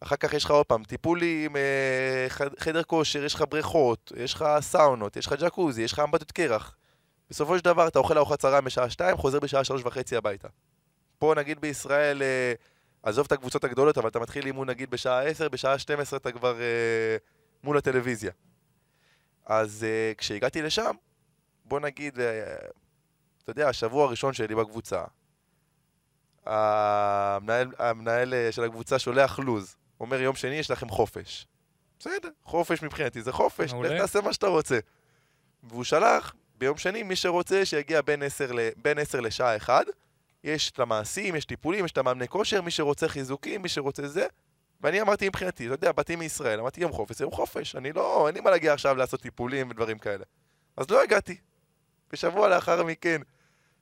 S5: אחר כך יש לך עוד פעם טיפולים, אה, חדר כושר, יש לך בריכות, יש לך סאונות, יש לך ג'קוזי, יש לך אמבטות קרח. בסופו של דבר אתה אוכל ארוחת צהריים בשעה 2, חוזר בשעה שלוש וחצי הביתה. פה נגיד בישראל, אה, עזוב את הקבוצות הגדולות, אבל אתה מתחיל אימון נגיד בשעה 10, בשעה 12 אתה כבר אה, מול הטלוויזיה. אז אה, כשהגעתי לשם, בוא נגיד, אה, אתה יודע, השבוע הראשון שלי בקבוצה, המנהל, המנהל אה, של הקבוצה שולח לוז, אומר יום שני יש לכם חופש. בסדר, חופש מבחינתי זה חופש. לך תעשה מה שאתה רוצה. והוא שלח ביום שני מי שרוצה שיגיע בין 10, ל, בין 10 לשעה 1, יש את המעשים, יש טיפולים, יש את המאמני כושר, מי שרוצה חיזוקים, מי שרוצה זה. ואני אמרתי מבחינתי, אתה יודע, באתי מישראל, אמרתי יום חופש, יום חופש, אני לא, אין לי מה להגיע עכשיו לעשות טיפולים ודברים כאלה. אז לא הגעתי. בשבוע לאחר מכן,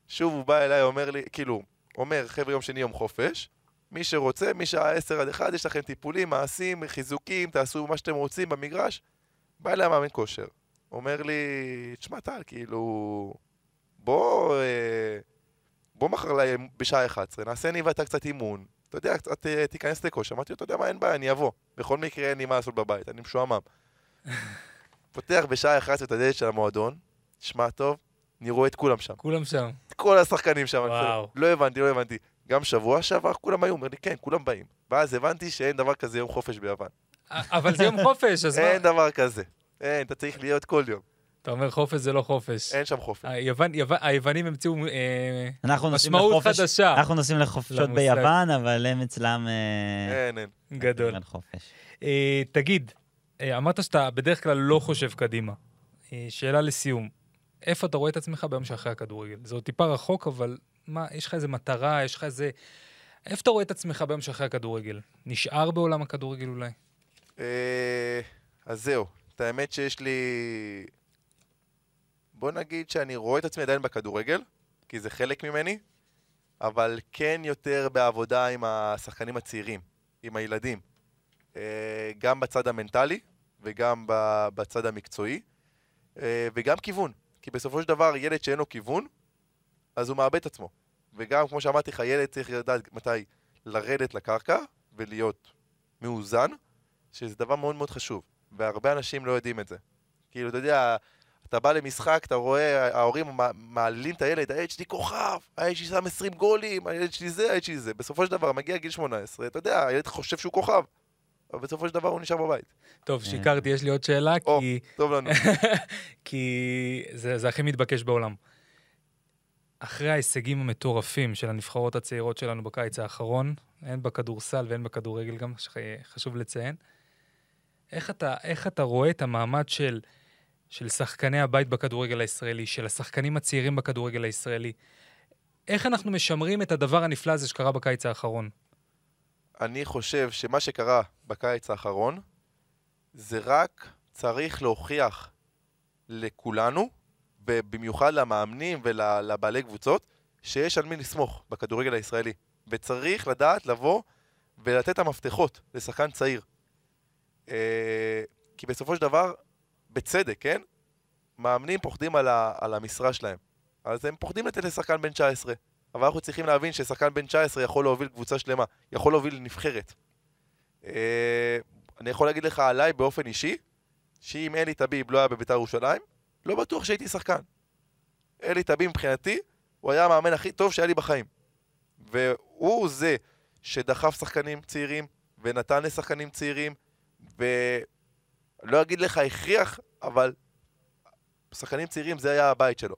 S5: שוב הוא בא אליי, אומר לי, כאילו, אומר, חבר'ה, יום שני יום חופש, מי שרוצה, משעה 10 עד 1, יש לכם טיפולים, מעשים, חיזוקים, תעשו מה שאתם רוצים במגרש. בא אליי המאמן כושר. אומר לי, תשמע, טל, כאילו, בוא, אה, בוא מחר לה- בשעה 11, נעשה אני ואתה קצת אימון. אתה יודע, קצת אה, תיכנס לכושר. אמרתי לו, אתה יודע מה, אין בעיה, אני אבוא. בכל מקרה אין לי מה לעשות בבית, אני משועמם. פותח בשעה 11 את הדלת של המועדון, שמע טוב, אני רואה את כולם שם.
S3: כולם שם.
S5: כל השחקנים שם.
S3: וואו.
S5: לא הבנתי, לא הבנתי. גם שבוע שעבר כולם היו, אומר לי, כן, כולם באים. ואז הבנתי שאין דבר כזה יום חופש ביוון.
S3: אבל זה יום חופש, אז מה?
S5: אין דבר כזה. אין, אתה צריך להיות כל יום.
S3: אתה אומר חופש זה לא חופש.
S5: אין שם חופש.
S3: היוון- יוון- היוונים המציאו אה, משמעות
S4: לחופש,
S3: חדשה.
S4: אנחנו נוסעים לחופשות. ביוון, אבל הם אצלם... אה,
S5: אין, אין.
S3: גדול.
S4: אין חופש.
S3: אה, תגיד, אה, אמרת שאתה בדרך כלל לא חושב קדימה. אה, שאלה לסיום, איפה אתה רואה את עצמך ביום שאחרי הכדורגל? זה עוד טיפה רחוק, אבל מה, יש לך איזה מטרה, יש לך איזה... איפה אתה רואה את עצמך ביום שאחרי הכדורגל? נשאר בעולם הכדורגל אולי?
S5: אה, אז זהו. את האמת שיש לי... בוא נגיד שאני רואה את עצמי עדיין בכדורגל, כי זה חלק ממני, אבל כן יותר בעבודה עם השחקנים הצעירים, עם הילדים. אה, גם בצד המנטלי וגם בצד המקצועי, אה, וגם כיוון. כי בסופו של דבר, ילד שאין לו כיוון, אז הוא מאבד את עצמו. וגם, כמו שאמרתי לך, ילד צריך לדעת מתי לרדת לקרקע ולהיות מאוזן, שזה דבר מאוד מאוד חשוב, והרבה אנשים לא יודעים את זה. כאילו, אתה יודע, אתה בא למשחק, אתה רואה, ההורים מע- מעלילים את הילד, הילד שלי כוכב, הילד שלי שם 20 גולים, הילד שלי זה, הילד שלי זה. בסופו של דבר, מגיע גיל 18, אתה יודע, הילד חושב שהוא כוכב, אבל בסופו של דבר הוא נשאר בבית.
S3: טוב, שיקרתי, יש לי עוד שאלה,
S5: או.
S3: כי...
S5: טוב לנו.
S3: כי זה, זה הכי מתבקש בעולם. אחרי ההישגים המטורפים של הנבחרות הצעירות שלנו בקיץ האחרון, הן בכדורסל והן בכדורגל גם, שחשוב לציין, איך אתה, איך אתה רואה את המעמד של, של שחקני הבית בכדורגל הישראלי, של השחקנים הצעירים בכדורגל הישראלי? איך אנחנו משמרים את הדבר הנפלא הזה שקרה בקיץ האחרון?
S5: אני חושב שמה שקרה בקיץ האחרון, זה רק צריך להוכיח לכולנו, ובמיוחד למאמנים ולבעלי קבוצות, שיש על מי לסמוך בכדורגל הישראלי. וצריך לדעת לבוא ולתת את המפתחות לשחקן צעיר. אה, כי בסופו של דבר, בצדק, כן? מאמנים פוחדים על, ה, על המשרה שלהם. אז הם פוחדים לתת לשחקן בן 19. אבל אנחנו צריכים להבין ששחקן בן 19 יכול להוביל קבוצה שלמה, יכול להוביל נבחרת. אה, אני יכול להגיד לך עליי באופן אישי, שאם אלי טביב לא היה בביתר ירושלים, לא בטוח שהייתי שחקן. אלי טביב מבחינתי, הוא היה המאמן הכי טוב שהיה לי בחיים. והוא זה שדחף שחקנים צעירים, ונתן לשחקנים צעירים, ולא אגיד לך הכריח, אבל שחקנים צעירים זה היה הבית שלו.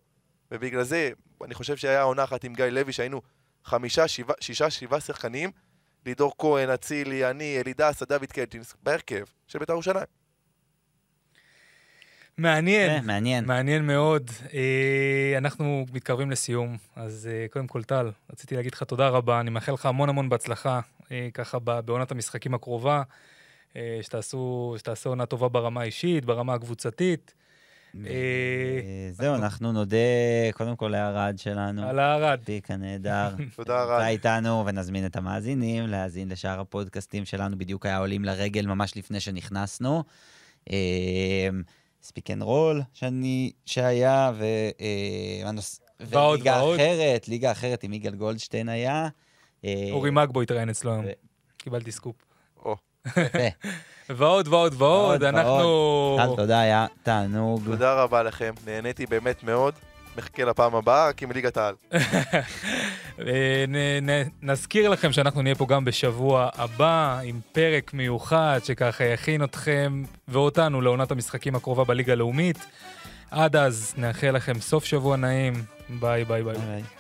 S5: ובגלל זה, אני חושב שהיה עונה אחת עם גיא לוי, שהיינו חמישה, שבעה, שישה, שבעה שחקנים, לידור כהן, אצילי, אני, אלידסה, דוד קלטינס, בהרכב של בית"ר ירושלים.
S3: מעניין.
S4: אה, מעניין.
S3: מעניין מאוד. אה, אנחנו מתקרבים לסיום, אז אה, קודם כל, טל, רציתי להגיד לך תודה רבה. אני מאחל לך המון המון בהצלחה, אה, ככה בעונת המשחקים הקרובה, שתעשו, שתעשו עונה טובה ברמה האישית, ברמה הקבוצתית. אה,
S4: זהו, אנחנו נודה קודם כל לערד שלנו.
S3: על הערד.
S4: פיק הנהדר.
S5: תודה
S4: נמצא
S5: רבה.
S4: איתנו, ונזמין את המאזינים להאזין לשאר הפודקאסטים שלנו, בדיוק היה עולים לרגל ממש לפני שנכנסנו. Speak and Roll שאני, שהיה, ו... אה, וליגה. אחרת, ליגה אחרת עם יגאל גולדשטיין היה. אה,
S3: אורי מגבו התראיין אצלו היום. קיבלתי סקופ. ועוד ועוד ועוד, אנחנו...
S4: טל, תודה, היה תענוג.
S5: תודה רבה לכם, נהניתי באמת מאוד. מחכה לפעם הבאה, רק עם ליגת העל.
S3: אה, נזכיר לכם שאנחנו נהיה פה גם בשבוע הבא עם פרק מיוחד שככה יכין אתכם ואותנו לעונת המשחקים הקרובה בליגה הלאומית. עד אז נאחל לכם סוף שבוע נעים. ביי ביי.
S4: ביי ביי.